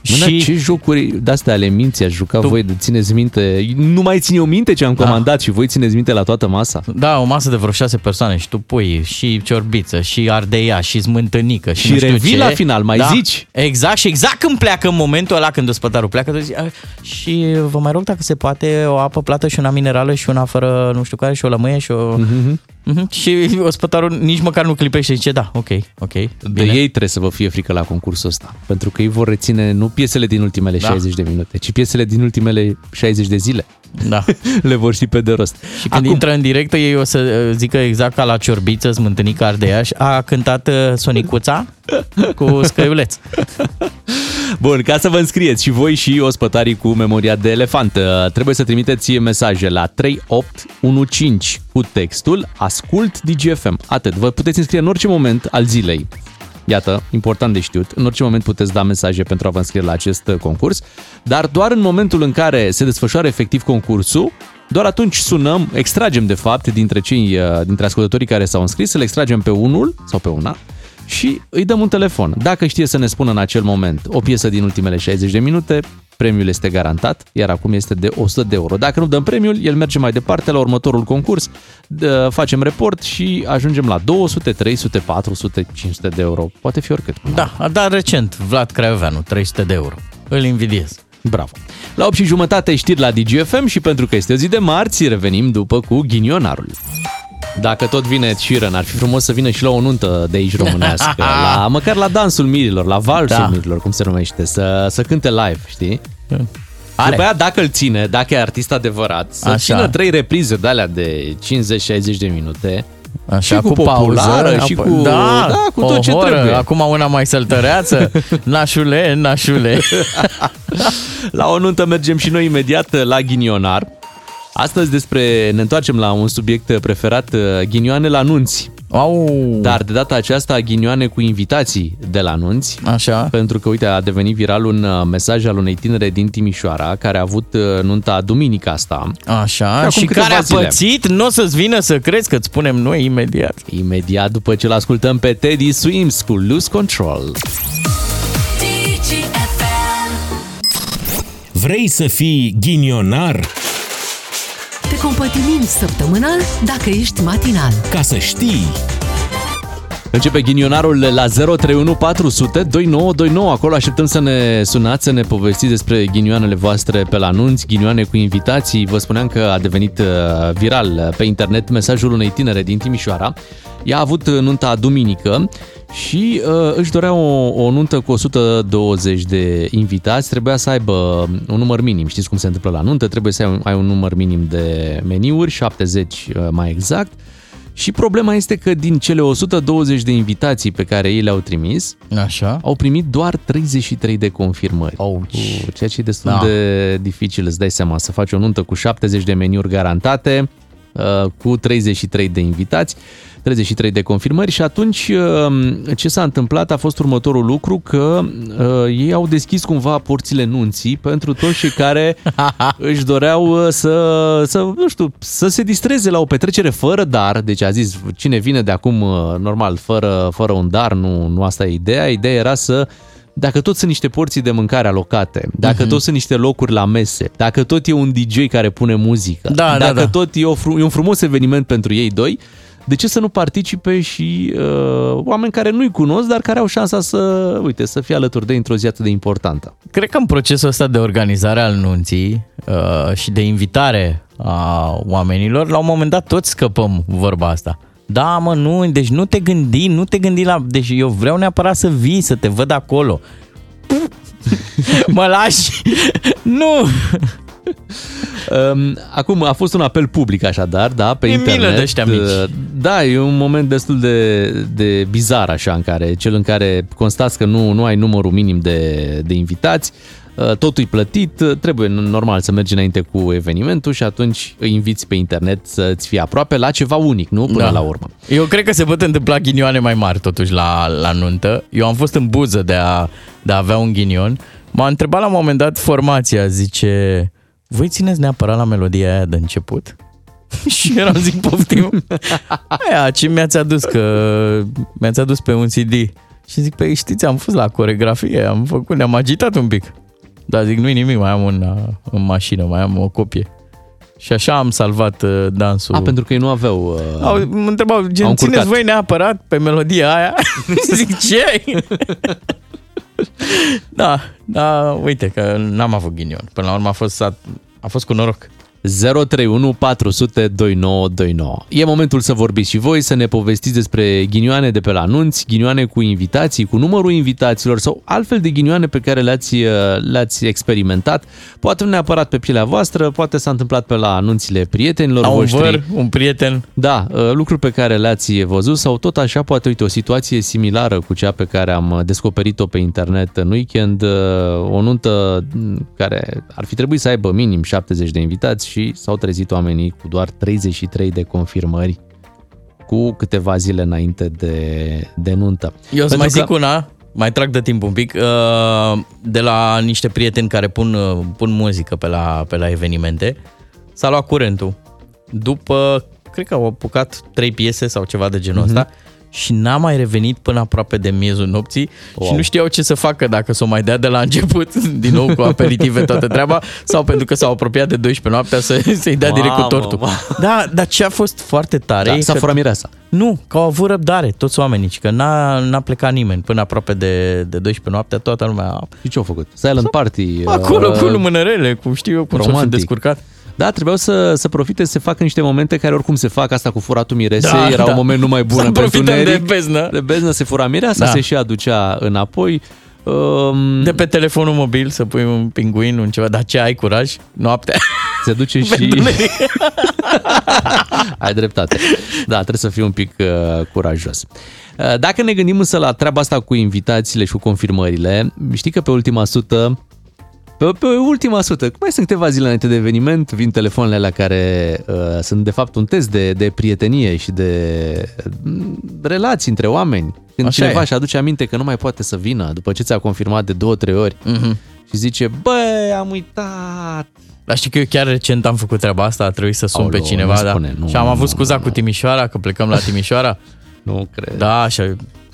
Și... Dar Și ce jocuri de-astea ale minții ați jucat Tu- voi de țineți minte? Nu mai țin eu minte ce am Da. comandat și voi țineți minte la toată masa? da, o masă de vreo șase persoane și tu pui și ciorbiță, și ardeia, și smântânică, și, Și nu știu revii ce. la final, mai da, zici. Exact, și exact când pleacă în momentul ăla când ospătarul pleacă, tu zici, "A, și vă mai rog dacă se poate o apă plată și una minerală și una fără nu știu care și o lămâie și o... Mhm. Mm-hmm. Și ospătarul nici măcar nu clipește și zice, da, ok, ok, De bine. ei trebuie să vă fie frică la concursul ăsta. Pentru că ei vor reține nu piesele din ultimele Da. 60 de minute, ci piesele din ultimele 60 de zile. Da. Le vor ști pe de rost. Și când Acum... intră în direct, ei o să uh, zică exact ca la ciorbiță, smântânică ardeiaș, a cântat uh, Sonicuța cu scăiuleț. Bun, ca să vă înscrieți și voi și ospătarii cu memoria de elefant, uh, trebuie să trimiteți mesaje la 3815 cu textul Ascult DGFM. Atât. Vă puteți înscrie în orice moment al zilei. Iată, important de știut, în orice moment puteți da mesaje pentru a vă înscrie la acest uh, concurs, dar doar în momentul în care se desfășoară efectiv concursul, doar atunci sunăm, extragem de fapt dintre cei, uh, dintre ascultătorii care s-au înscris, să le extragem pe unul sau pe una și îi dăm un telefon. Dacă știe să ne spună în acel moment o piesă din ultimele 60 de minute, premiul este garantat, iar acum este de 100 de euro. Dacă nu dăm premiul, el merge mai departe la următorul concurs, dă- facem report și ajungem la 200, 300, 400, 500 de euro. Poate fi oricât. Da, a dat recent Vlad Craioveanu, 300 de euro. Îl invidiez. Bravo. La 8 și jumătate știri la DGFM și pentru că este o zi de marți, revenim după cu ghinionarul. Dacă tot vine Ed Sheeran, ar fi frumos să vină și la o nuntă de aici românească, la, măcar la dansul mirilor, la valsul Da. mirilor, cum se numește, să, să cânte live, știi? Are. După aia, dacă îl ține, dacă e artist adevărat, să Așa. țină trei reprize de alea de 50-60 de minute, Așa, și cu, cu populară, pauză, și apoi- cu, da, da, cu o tot ce horă, trebuie. Acum una mai săltăreață. Nașule, nașule. La o nuntă mergem și noi imediat la ghinionar. Astăzi despre, ne întoarcem la un subiect preferat, ghinioane la nunți. Au. Dar de data aceasta ghinioane cu invitații de la nunți. Așa. Pentru că, uite, a devenit viral un uh, mesaj al unei tinere din Timișoara care a avut uh, nunta duminica asta. Așa, acum și câteva care a zile. pățit, nu o să-ți vină să crezi că îți spunem noi imediat. Imediat după ce l-ascultăm pe Teddy Swims cu Lose Control. Vrei să fii ghinionar? Te compătimim săptămânal dacă ești matinal. Ca să știi! Începe ghinionarul la 031 400 2929. Acolo așteptăm să ne sunați, să ne povestiți despre ghinioanele voastre pe la anunți, ghinioane cu invitații. Vă spuneam că a devenit uh, viral pe internet mesajul unei tinere din Timișoara. Ea a avut nunta duminică și uh, își dorea o, o nuntă cu 120 de invitați. Trebuia să aibă un număr minim. Știți cum se întâmplă la nuntă? Trebuie să ai, ai un număr minim de meniuri, 70 uh, mai exact. Și problema este că din cele 120 de invitații pe care ei le-au trimis, Așa. au primit doar 33 de confirmări. Ouch. Uh, Ceea ce e destul Da. de dificil, îți dai seama, să faci o nuntă cu 70 de meniuri garantate, uh, cu 33 de invitați, 33 de confirmări și atunci uh, ce s-a întâmplat a fost următorul lucru că uh, ei au deschis cumva porțile nunții pentru toți cei care își doreau uh, să, să, nu știu, să se distreze la o petrecere fără dar, deci a zis cine vine de acum uh, normal fără, fără un dar, nu, nu asta e ideea, ideea era să dacă tot sunt niște porții de mâncare alocate, dacă Mhm. tot sunt niște locuri la mese, dacă tot e un DJ care pune muzică, Da, da, dacă da. tot e, o, fru- e un frumos eveniment pentru ei doi, de ce să nu participe și uh, oameni care nu-i cunosc, dar care au șansa să, uite, să fie alături de ei într-o zi atât de importantă? Cred că în procesul ăsta de organizare al nunții uh, și de invitare a oamenilor, la un moment dat toți scăpăm vorba asta. Da, mă, nu, deci nu te gândi, nu te gândi la... Deci eu vreau neapărat să vii, să te văd acolo. mă lași? nu! Um, Acum a fost un apel public așadar, da, pe Mi-e milă internet. de ăștia mici. Uh, Da, e un moment destul de, de bizar așa în care cel în care constați că nu, nu ai numărul minim de, de invitați, uh, totul e plătit, uh, trebuie normal să mergi înainte cu evenimentul și atunci îi inviți pe internet să-ți fie aproape la ceva unic, nu? Până Da. la urmă. Eu cred că se pot întâmpla ghinioane mai mari totuși la, la nuntă. Eu am fost în buză de a, de a avea un ghinion. M-a întrebat la un moment dat formația, zice, voi țineți neapărat la melodia aia de început? și eram zic, poftim. Aia, ce mi-ați adus, că mi-ați adus pe un CD. Și zic, pe știți, am fost la coregrafie, am făcut, ne-am agitat un pic. Dar zic, nu-i nimic, mai am un în mașină, mai am o copie. Și așa am salvat uh, dansul. A, pentru că ei nu aveau... Uh, Au, mă întrebau, Au gen, încurcat. țineți voi neapărat pe melodia aia? Zic, ce? da, da, uite că n-am avut ghinion. Până la urmă a fost, a, a fost cu noroc. 031 400 2929. E momentul să vorbiți și voi, să ne povestiți despre ghinioane de pe la anunți, ghinioane cu invitații, cu numărul invitaților sau altfel de ghinioane pe care le-ați, uh, le-ați experimentat. Poate nu neapărat pe pielea voastră, poate s-a întâmplat pe la anunțile prietenilor La un voștri. văr, un prieten. Da, uh, lucruri pe care le-ați văzut sau tot așa, poate, uite, o situație similară cu cea pe care am uh, descoperit-o pe internet în weekend, uh, o nuntă m, care ar fi trebuit să aibă minim 70 de invitați și s-au trezit oamenii cu doar 33 de confirmări cu câteva zile înainte de, de nuntă. Eu să Pentru mai că- zic una, mai trag de timp un pic, uh, de la niște prieteni care pun, uh, pun muzică pe la, pe la evenimente, s-a luat curentul. După, cred că au apucat trei piese sau ceva de genul ăsta și n-a mai revenit până aproape de miezul nopții wow. și nu știau ce să facă dacă s-o mai dea de la început, din nou cu aperitive toată treaba, sau pentru că s-au apropiat de 12 noaptea să, să-i dea direct cu Mamă, tortul. mamă. Da, dar ce a fost foarte tare Da, e s-a că- furat mireasa. nu, că au avut răbdare toți oamenii, și că n-a, n-a plecat nimeni până aproape de, de 12 noaptea, toată lumea Și ce au făcut? Silent party. acolo uh, cu lumânărele, cu știu eu cum s-au fi romantic. descurcat. Da, trebuiau să, să profite să facă niște momente care oricum se fac asta cu furatul miresei, Da, era da. un moment numai bun Să pentru profităm de Neric. beznă. De beznă se fura mireasa, Da. se și aducea înapoi. Um, De pe telefonul mobil să pui un pinguin, un ceva, dar ce ai curaj? Noaptea. se duce și... Pentru Neric. Ai dreptate. Da, trebuie să fii un pic uh, curajos. Uh, dacă ne gândim însă la treaba asta cu invitațiile și cu confirmările, știi că pe ultima sută pe, pe ultima sută, mai sunt câteva zile înainte de eveniment, vin telefoanele alea care uh, sunt de fapt un test de, de prietenie și de mm, relații între oameni. Când Așa cineva e. își aduce aminte că nu mai poate să vină după ce ți-a confirmat de două, trei ori Mhm. și zice, băi, am uitat. Dar știi că eu chiar recent am făcut treaba asta, a trebuit să sun Aoleu, pe cineva. nu da. spune, nu, și am nu, avut nu, scuza nu, cu nu. Timișoara, că plecăm la Timișoara. Nu cred. Da, și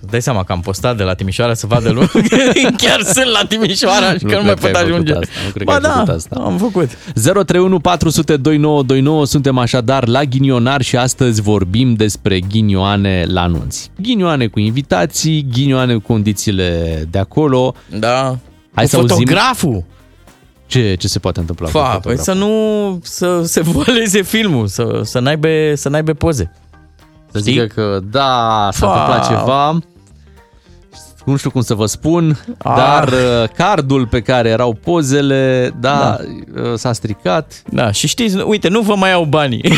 Îți dai seama că am postat de la Timișoara să vadă lumea. Chiar sunt la Timișoara și Nu că nu cred mai că ai pot făcut ajunge. asta, nu cred că ba ai da, făcut asta. am făcut. 031 400 2929 suntem așadar la ghinionar și astăzi vorbim despre ghinioane la anunți. Ghinioane cu invitații, ghinioane cu condițiile de acolo. Da. Hai Cu să auzim fotograful. ce, ce se poate întâmpla cu Fa, păi fotograful. să nu să se voleze filmul, să, să n-aibă, să n-aibă poze. Să Știi? zică că da, s-a Fa. întâmplat ceva, nu știu cum să vă spun, Ah. dar uh, cardul pe care erau pozele, da, da. s-a stricat. Da, și știți, uite, nu vă mai iau banii.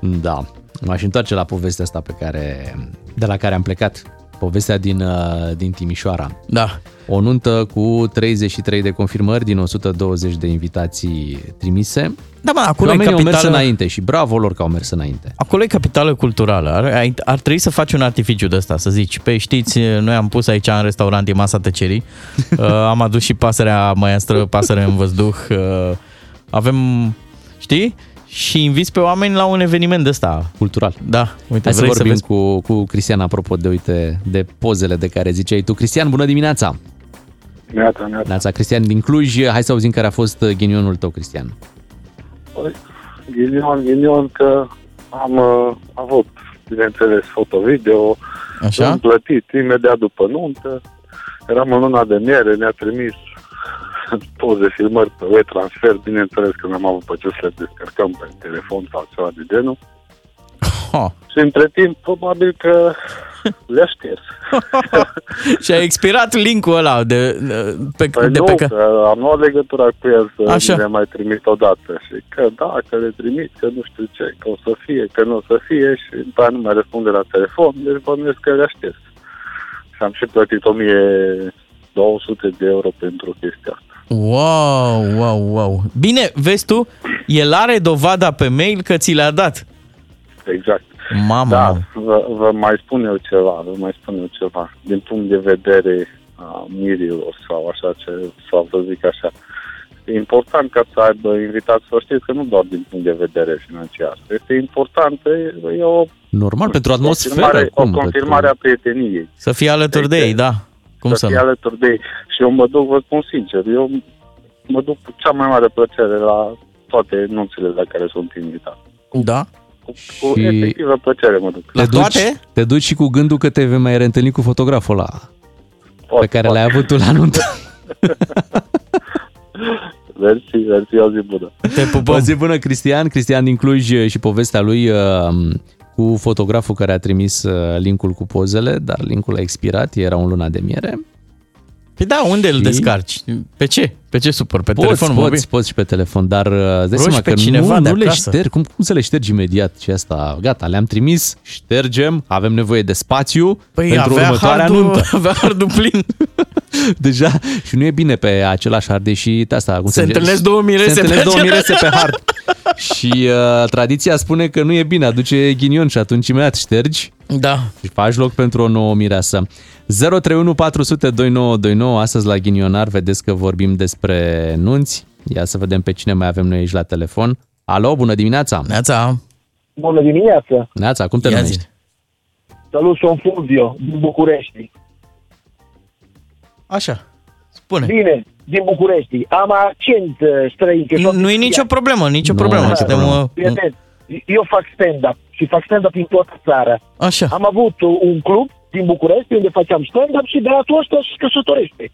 Da, m-aș întoarce la povestea asta pe care, de la care am plecat. Povestea din, uh, din Timișoara. Da. O nuntă cu 33 de confirmări din 120 de invitații trimise. Da, mă, Și acolo e oamenii au mers capitală, înainte și bravo lor că au mers înainte. acolo e capitală culturală. Ar, ar, ar trebui să faci un artificiu de ăsta, să zici, pe știți, noi am pus aici în restaurant e masa tăcerii, uh, am adus și pasărea maestră, pasărea în văzduh, uh, avem, știi? Și inviți pe oameni la un eveniment de ăsta. Cultural. Da, uite, Hai să vrei vorbim vezi? cu, cu Cristian apropo de, uite, de pozele de care ziceai tu. Cristian, bună dimineața! Neața, neața. Neața, Cristian din Cluj. Hai să auzim care a fost ghinionul tău, Cristian. Păi, ghinion, ghinion că am uh, avut, bineînțeles, foto-video, Așa? am plătit imediat după nuntă, eram în luna de miere, ne-a trimis poze, filmări pe web transfer, bineînțeles că n-am avut pe ce să le descărcăm pe telefon sau ceva de genul. Ha. Și între timp, probabil că le-a șters. Și a expirat linkul ăla de, pe, Păi de nu, pe că... că... am luat legătura cu el să Așa. mi le mai trimit odată și că da, că le trimit, că nu știu ce, că o să fie, că nu o să fie și după aia nu mai răspunde la telefon, deci bănuiesc că le-a șters. Și am și plătit 1200 de euro pentru chestia asta. Wow, wow, wow. Bine, vezi tu, el are dovada pe mail că ți le-a dat. Exact. Mamă, Da, mă. vă, vă mai spun eu ceva, vă mai spun eu ceva. Din punct de vedere a mirilor sau așa ce, sau să zic așa. E important ca să aibă invitați să știți că nu doar din punct de vedere financiar. Este important, e, e o Normal, pentru atmosferă. confirmare, o cum? confirmare a prieteniei. Să fii alături de ei, da. Cum să, să fie nu? alături de ei. Și eu mă duc, vă spun sincer, eu mă duc cu cea mai mare plăcere la toate nunțile la care sunt invitat. Da? Cu, cu Și- efectivă plăcere mă duc. La te, duci, toate? te duci și cu gândul că te vei mai reîntâlni cu fotograful ăla Pot, pe care pot. l-ai avut tu la nuntă. Versi, versi, o zi bună. Te O pupăm. zi bună, Cristian. Cristian din Cluj și povestea lui uh, cu fotograful care a trimis uh, linkul cu pozele, dar linkul a expirat, era în luna de miere. Păi da, unde îl Și? descarci? Pe ce? Pe ce suport? Pe Poți, telefon poți, mobil? poți și pe telefon, dar uh, îți dai Rogi seama pe că cineva nu, de nu le acasă. ștergi. Cum, cum să le ștergi imediat și asta? Gata, le-am trimis, ștergem, avem nevoie de spațiu Păi pentru avea următoarea hardul, nuntă. avea hardul plin. Deja, și nu e bine pe același hard, deși de asta... Cum Se zice, întâlnesc două mirese Se pe întâlnesc două același- mirese pe hard. și uh, tradiția spune că nu e bine, aduce ghinion și atunci imediat ștergi Da. și faci loc pentru o nouă mireasă. 031 400 2929, astăzi la Ghinionar vedeți că vorbim despre nunți. Ia să vedem pe cine mai avem noi aici la telefon. Alo, bună dimineața! Neața. Bună dimineața! Neața, cum te Ia numești? zi. Salut, sunt Fulvio, din București. Așa. Spune. Bine, din București. Am accent uh, străin. că Nu, tot- nu e nicio problemă, nicio Nu, problemă. nicio Suntem, problemă. uh, Fii atent. Eu fac stand-up și fac stand-up în toată țara. Așa. Am avut uh, un club din București unde făceam stand-up și beatul ăsta se căsătorește.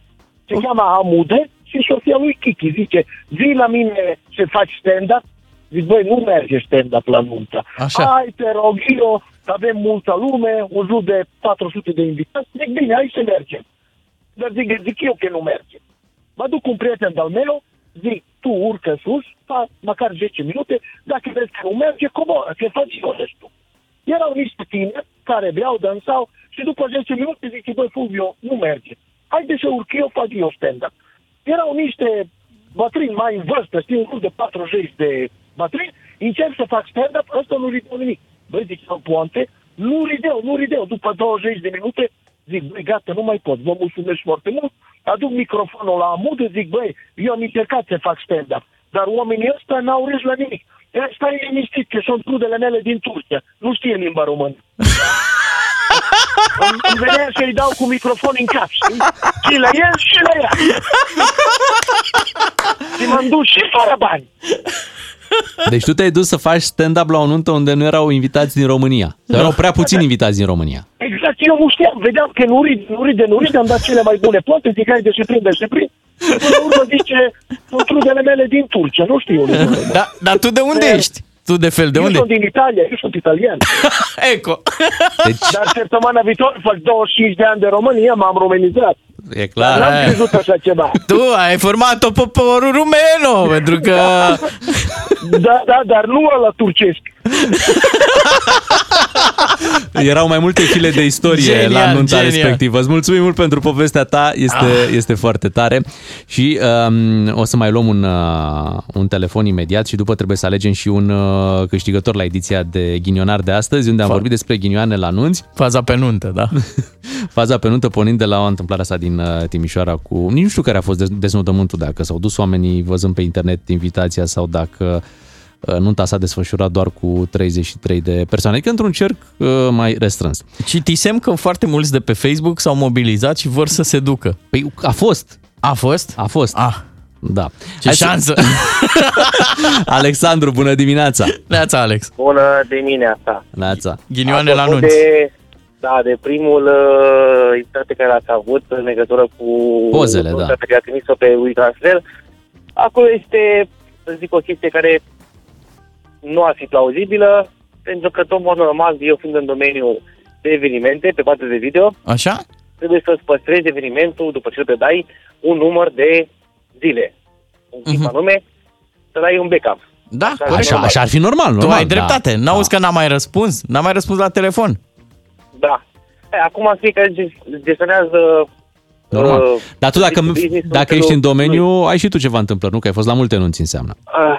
Se cheamă Amude și soția lui Kiki zice, vii la mine să faci stand-up? Zic, băi, nu merge stand-up la nuntă. Așa. Hai, te rog, eu, avem multă lume, un jur de 400 de invitați. Zic, bine, hai să mergem. Dar zic, zic eu că nu merge. Mă duc cu un prieten de-al meu, zic, tu urcă sus, fa măcar 10 minute, dacă vezi că nu merge, coboră, că faci eu restul. Erau niște tineri care beau, dansau și după 10 minute zice, băi, Fulvio, nu merge. Haide să urc eu, fac eu stand-up. Erau niște bătrâni mai în vârstă, știi, un grup de 40 de bătrâni, încerc să fac stand-up, ăsta nu rideau nimic. Băi, zic, în poante, nu rideau, nu rideau. După 20 de minute, zic, băi, gata, nu mai pot, vă mulțumesc foarte mult. Aduc microfonul la amudă, zic, băi, eu am încercat să fac stand-up, dar oamenii ăsta n-au râs la nimic. E, stai liniștit că sunt rudele mele din Turcia. Nu știe limba română. îmi, îmi venea să-i dau cu microfon în cap, știi? Și la el și la ea. și m-am dus și fără bani. Deci tu te-ai dus să faci stand-up la o nuntă unde nu erau invitați din România. Sau erau prea puțini invitați din România. Exact, eu nu știam, vedeam că nu ride, nu ride, nu ride, am dat cele mai bune toate, zic, hai de se prinde, se prinde. Și până la urmă zice, sunt rudele mele din Turcia, nu știu unde sunt. Da, dar tu de unde ești? Tu de fel, de eu unde? sunt din Italia, eu sunt italian. Eco. Deci, Dar săptămâna viitoare fac 25 de ani de România, m-am românizat. e clar. N-am aia. crezut așa ceva. Tu ai format-o poporul rumeno, pentru că... Da, da, dar nu la turcesc. Erau mai multe file de istorie Genial, la nunta genial. respectivă. Îți mulțumim mult pentru povestea ta, este, ah. este foarte tare. Și um, o să mai luăm un, uh, un telefon imediat și după trebuie să alegem și un uh, câștigător la ediția de ghinionar de astăzi, unde am Fa- vorbit despre ghinioane la nunți. Faza pe nuntă, da? Faza pe nuntă pornind de la o întâmplare asta din uh, Timișoara cu... Nici nu știu care a fost dez- deznodământul, dacă s-au dus oamenii văzând pe internet invitația sau dacă uh, nunta s-a desfășurat doar cu 33 de persoane, adică într-un cerc uh, mai restrâns. Citisem că foarte mulți de pe Facebook s-au mobilizat și vor să se ducă. Păi a fost, A fost? a fost. Ah, Da. ce Hai să- șansă! Alexandru, bună dimineața! Neața, Alex. Bună dimineața. Neața. Ghinioane la Apropo nunți. De, da, de primul uh, invitat pe care l-ați avut în legătură cu Pozele, nunta da. pe care a trimis-o pe WeTransfer, acolo este, să zic, o chestie care nu ar fi plauzibilă, pentru că, tot în mod normal, eu fiind în domeniul de evenimente, pe partea de video, Așa? trebuie să-ți păstrezi evenimentul, după ce îl predai, un număr de zile. Un timp Mhm. anume, să dai un backup. Da, Așa, corect. Așa, așa ar fi normal, normal. Tu ai da. dreptate. N-auzi Da. că n-a mai răspuns? N-a mai răspuns la telefon. Da. E, acum fiecare ge- gestionează Normal. uh, Dar tu dacă, business-ul dacă felul ești în lui. domeniu, ai și tu ceva întâmplări, nu? Că ai fost la multe nunți înseamnă. Ah,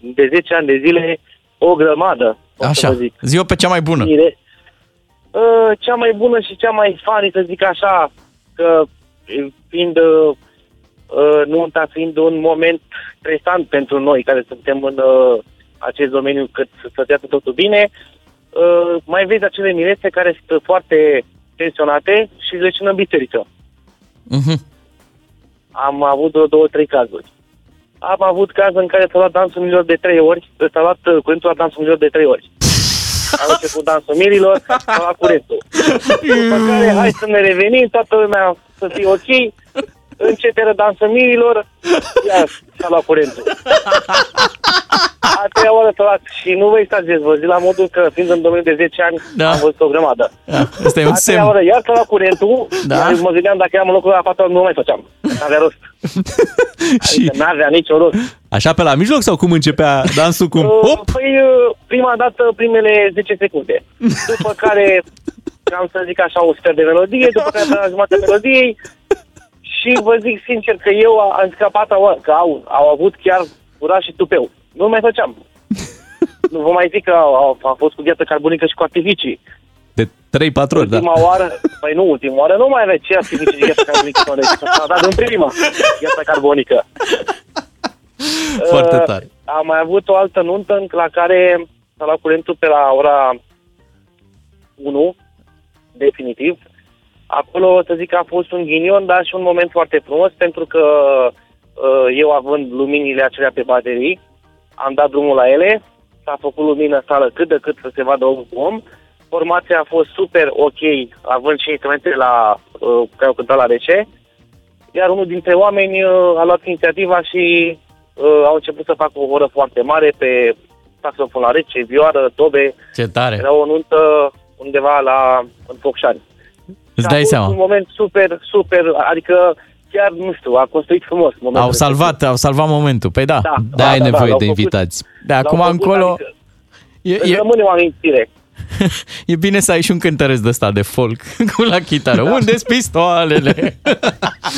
de 10 ani de zile o grămadă, o să Așa. vă zic. Zi-o pe cea mai bună. Mire. Uh, cea mai bună și cea mai funny, să zic așa, că e, fiind uh, uh, nunta fiind un moment stresant pentru noi care suntem în uh, acest domeniu cât să stătească totul bine, uh, mai vezi acele mirețe care sunt foarte tensionate și le țin în biserică. Mhm. Am avut vreo două, trei cazuri. Am avut caz în care s-a luat dansul mirilor de trei ori, s-a luat uh, curentul la dansul mirilor de trei ori. Am început dansul mirilor, s-a luat curentul. După care, hai să ne revenim, toată lumea să fie ok, începe dansul mirilor, iar s-a luat curentul. A treia oară s-a luat și nu vă exagerez, vă zic la modul că fiind în domeniul de 10 ani, Da. am văzut o grămadă. Da, Asta e un A treia semn. oară iar s-a luat curentul, Da. da. mă gândeam dacă eram în locul la patru, nu mai făceam. N-avea rost. Și Adică n-avea nicio rost. așa pe la mijloc sau cum începea dansul? Cum? Uh, Hop! Păi, uh, prima dată, primele 10 secunde. După care, am să zic așa, un sfert de melodie, după care la jumătate melodiei. Și vă zic sincer că eu am zis că a patra oară, că au, au avut chiar ura și tupeu. Nu mai făceam. Nu vă mai zic că au, au, a fost cu gheață carbonică și cu artificii. De 3-4 ori, da. Ultima oară, păi nu, ultima oară nu mai avea ce artificii de gheață carbonică. sau de- S-a dat în prima gheață carbonică. Foarte Uh, tare. Am mai avut o altă nuntă în- la care s-a luat curentul pe la ora 1, definitiv. Acolo, să zic că a fost un ghinion, dar și un moment foarte frumos, pentru că uh, eu având luminile acelea pe baterii, am dat drumul la ele, s-a făcut lumină în sală cât de cât să se vadă om cu om. Formația a fost super ok, având și instrumente la, uh, care au cântat la rece, iar unul dintre oameni uh, a luat inițiativa și uh, au început să facă o oră foarte mare pe saxofon la rece, vioară, tobe. Ce tare. Era o nuntă undeva la în Focșani. Îți A dai fost seama. un moment super, super, adică chiar, nu știu, a construit frumos momentul Au respectiv. salvat, au salvat momentul. Păi da. Da, Da, ai nevoie l-au de făcut. invitați. De L-au acum făcut, încolo adică e, îți e, rămâne o amintire. e bine să ai și un cântăreț de ăsta de folk cu la chitară. Da. Unde-s pistoalele?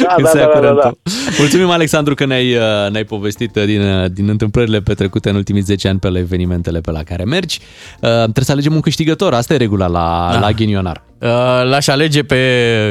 Da, Când da, se ia da, da, da, curentul. Mulțumim, Alexandru, că ne-ai, uh, ne-ai povestit uh, din, uh, din întâmplările petrecute în ultimii 10 ani pe la evenimentele pe la care mergi. Uh, Trebuie să alegem un câștigător, asta e regula la, Da. la ghinionar. Uh, l-aș alege pe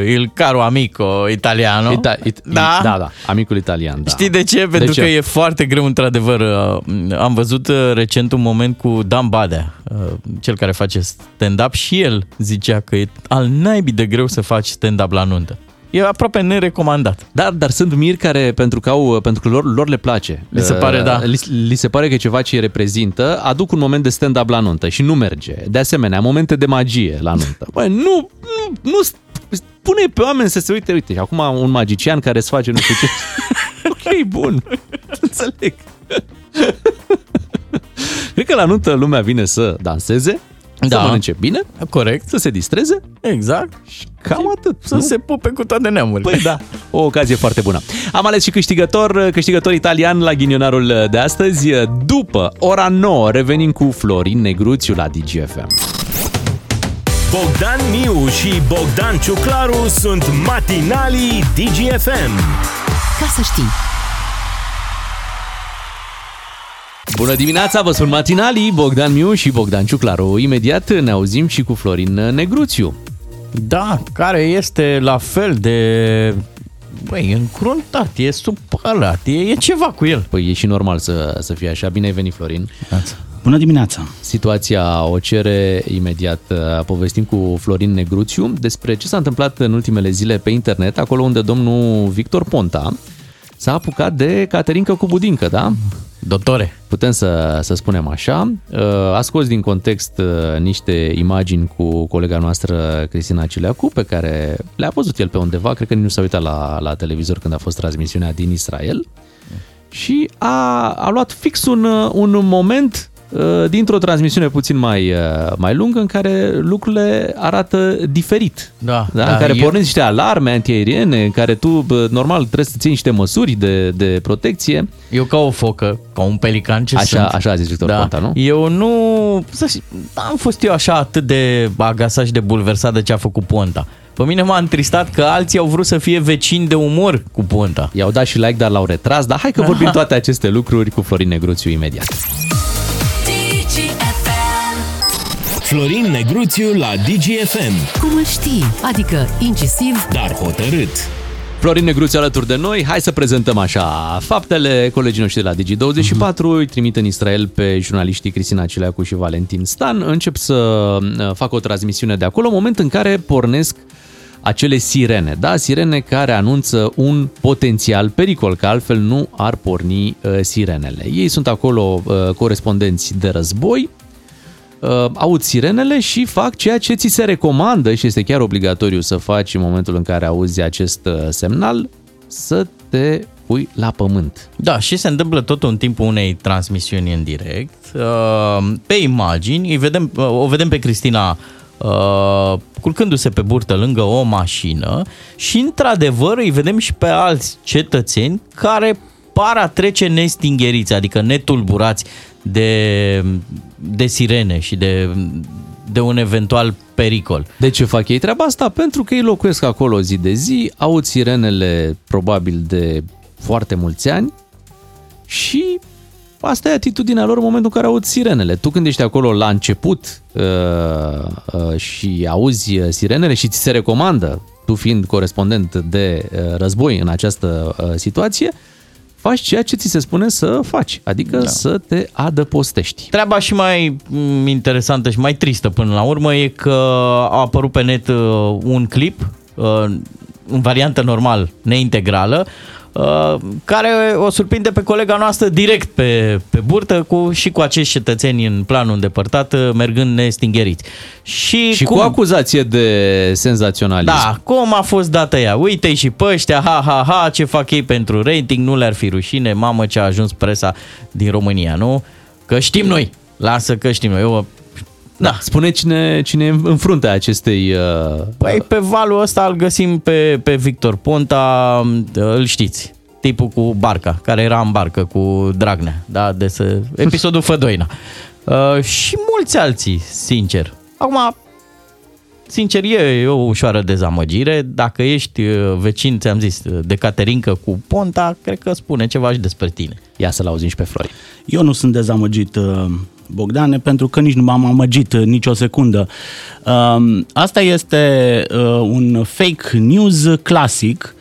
Il Caro Amico italiano. Ita- it- da? da, da, amicul italian. Da. Știi de ce? Pentru ce? că e foarte greu, într-adevăr. Uh, Am văzut uh, recent un moment cu Dan Badea, uh, cel care face stand-up, și el zicea că e al naibii de greu să faci stand-up la nuntă. E aproape nerecomandat. Dar, dar sunt miri care, pentru că, au, pentru că lor, lor le place. Li se pare, Uh, da. Li, li se pare că e ceva ce îi reprezintă, aduc un moment de stand-up la nuntă și nu merge. De asemenea, momente de magie la nuntă. Băi, nu, nu, nu pune pe oameni să se uite, uite, și acum un magician care îți face nu știu ce. ok, bun, înțeleg. Cred că la nuntă lumea vine să danseze, să Da. mănânce bine, Corect. să se distreze Exact. și cam atât. Să nu? se pupe cu toate neamurile. Păi da, o ocazie foarte bună. Am ales și câștigător, câștigător italian la ghinionarul de astăzi. După ora 9 revenim cu Florin Negruțiu la DGFM. Bogdan Miu și Bogdan Ciuclaru sunt matinalii DGFM. Ca să știi. Bună dimineața, vă sunt matinalii, Bogdan Miu și Bogdan Ciuclaru. Imediat ne auzim și cu Florin Negruțiu. Da, care este la fel de... Băi, încruntat, e supărat, e, e ceva cu el. Păi e și normal să, să fie așa. Bine ai venit, Florin. Bună dimineața! Situația o cere imediat. Povestim cu Florin Negruțiu despre ce s-a întâmplat în ultimele zile pe internet, acolo unde domnul Victor Ponta s-a apucat de Caterinca cu budincă, da? Doctore. Putem să, să spunem așa. A scos din context uh, niște imagini cu colega noastră Cristina Cileacu, pe care le-a văzut el pe undeva, cred că nu s-a uitat la, la televizor când a fost transmisiunea din Israel și a, a luat fix un, un moment uh, dintr-o transmisiune puțin mai, uh, mai lungă în care lucrurile arată diferit. Da, da, da, în care eu- pornesc niște alarme antiaeriene, în care tu, bă, normal, trebuie să ții niște măsuri de, de protecție. Eu ca o focă, ca un pelican ce Așa, sunt. așa a zis Victor Ponta, nu? Eu nu... Să știi, am fost eu așa atât de agasat și de bulversat de ce a făcut Ponta. Pe mine m-a întristat că alții au vrut să fie vecini de umor cu Ponta. I-au dat și like, dar l-au retras. Dar hai că vorbim toate aceste lucruri cu Florin Negruțiu imediat. Florin Negruțiu la DGFM, Cum îl știi? Adică incisiv, dar hotărât. Florin Negruțiu alături de noi. Hai să prezentăm așa faptele. Colegii noștri de la Digi24 îi trimit în Israel pe jurnaliștii Cristina Cileacu și Valentin Stan. Încep să uh, facă o transmisiune de acolo, moment în care pornesc acele sirene, da? Sirene care anunță un potențial pericol, că altfel nu ar porni uh, sirenele. Ei sunt acolo uh, corespondenți de război, uh, aud sirenele și fac ceea ce ți se recomandă și este chiar obligatoriu să faci în momentul în care auzi acest uh, semnal, să te pui la pământ. Da, și se întâmplă tot în timpul unei transmisiuni în direct. Uh, Pe imagini, îi vedem, uh, o vedem pe Cristina uh, culcându-se pe burtă lângă o mașină și, într-adevăr, îi vedem și pe alți cetățeni care par a trece nestingheriți, adică netulburați de, de sirene și de, de un eventual pericol. De ce fac ei treaba asta? Pentru că ei locuiesc acolo zi de zi, aud sirenele probabil de foarte mulți ani și asta e atitudinea lor în momentul în care aud sirenele. Tu când ești acolo la început uh, uh, și auzi sirenele și ți se recomandă, tu fiind corespondent de uh, război în această uh, situație, faci ceea ce ți se spune să faci, adică da. să te adăpostești. Treaba și mai mm, interesantă și mai tristă până la urmă e că a apărut pe net uh, un clip uh, în variantă normal, neintegrală, uh, care o surprinde pe colega noastră direct pe, pe burtă cu, și cu acești cetățeni în planul îndepărtat uh, mergând nestingheriți. Și, Și cu acuzație de senzaționalism. Da, cum a fost dată ea? Uite-i și pe ăștia, ha, ha, ha, ce fac ei pentru rating, nu le-ar fi rușine, mamă ce a ajuns presa din România, nu? Că știm noi, lasă că știm noi. Eu, Da. Spune cine, cine e în fruntea acestei... Uh, Păi pe valul ăsta îl găsim pe, pe Victor Ponta, îl știți, tipul cu barca, care era în barcă cu Dragnea, da, de să, episodul Fădoina. Uh, și mulți alții, sincer. Acum, sincer, e o ușoară dezamăgire. Dacă ești uh, vecin, ți-am zis, de Caterinca cu Ponta, cred că spune ceva și despre tine. Ia să-l auzim și pe Florin. Eu nu sunt dezamăgit, uh, Bogdane, pentru că nici nu m-am amăgit uh, nicio secundă. Um, asta este uh, un fake news clasic.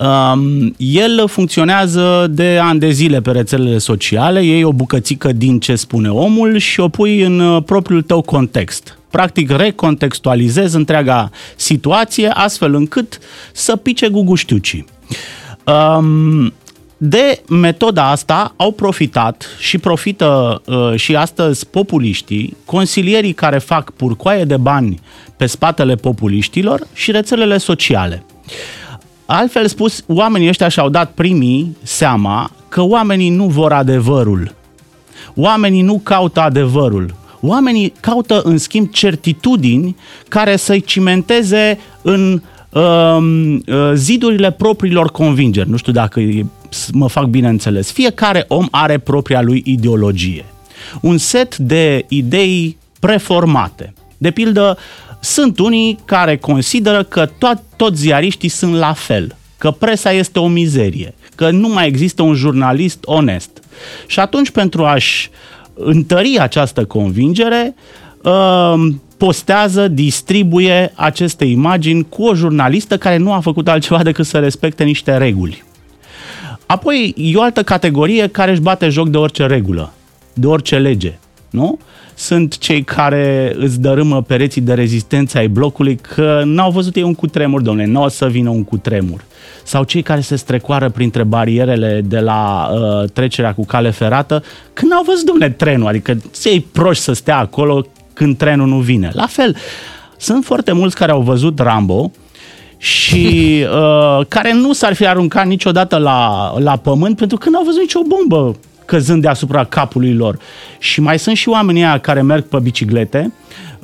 Um, el funcționează de ani de zile pe rețelele sociale, iei o bucățică din ce spune omul și o pui în uh, propriul tău context. Practic recontextualizezi întreaga situație astfel încât să pice guguștiucii. Um, de metoda asta au profitat și profită uh, și astăzi populiștii, consilierii care fac purcoaie de bani pe spatele populiștilor și rețelele sociale. Altfel spus, oamenii ăștia și-au dat primii seama că oamenii nu vor adevărul. Oamenii nu caută adevărul. Oamenii caută, în schimb, certitudini care să-i cimenteze în uh, zidurile propriilor convingeri. Nu știu dacă mă fac bine înțeles. Fiecare om are propria lui ideologie. Un set de idei preformate. De pildă, sunt unii care consideră că to- toți ziariștii sunt la fel, că presa este o mizerie, că nu mai există un jurnalist onest. Și atunci, pentru a-și întări această convingere, uh, postează, distribuie aceste imagini cu o jurnalistă care nu a făcut altceva decât să respecte niște reguli. Apoi e o altă categorie care își bate joc de orice regulă, de orice lege, nu? Sunt cei care îți dărâmă pereții de rezistență ai blocului că n-au văzut ei un cutremur, domnule, nu o să vină un cutremur. Sau cei care se strecoară printre barierele de la uh, trecerea cu cale ferată când au văzut, domnule, trenul, adică ți proști să stea acolo când trenul nu vine. La fel, sunt foarte mulți care au văzut Rambo și uh, care nu s-ar fi aruncat niciodată la, la pământ pentru că n-au văzut nicio bombă căzând deasupra capului lor. Și mai sunt și oamenii aia care merg pe biciclete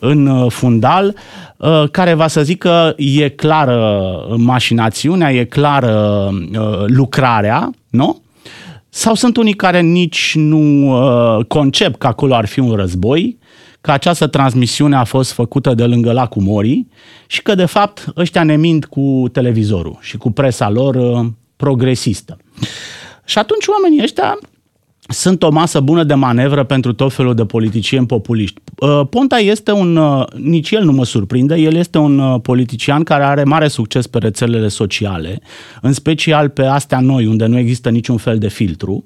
în uh, fundal, uh, care va să zică e clară mașinațiunea, e clară uh, lucrarea, nu? Sau sunt unii care nici nu concep că acolo ar fi un război, că această transmisiune a fost făcută de lângă lacul Mori și că, de fapt, ăștia ne mint cu televizorul și cu presa lor uh, progresistă. Și atunci oamenii ăștia sunt o masă bună de manevră pentru tot felul de politicieni populiști. Uh, Ponta este un, uh, nici el nu mă surprinde, el este un politician care are mare succes pe rețelele sociale, în special pe astea noi, unde nu există niciun fel de filtru,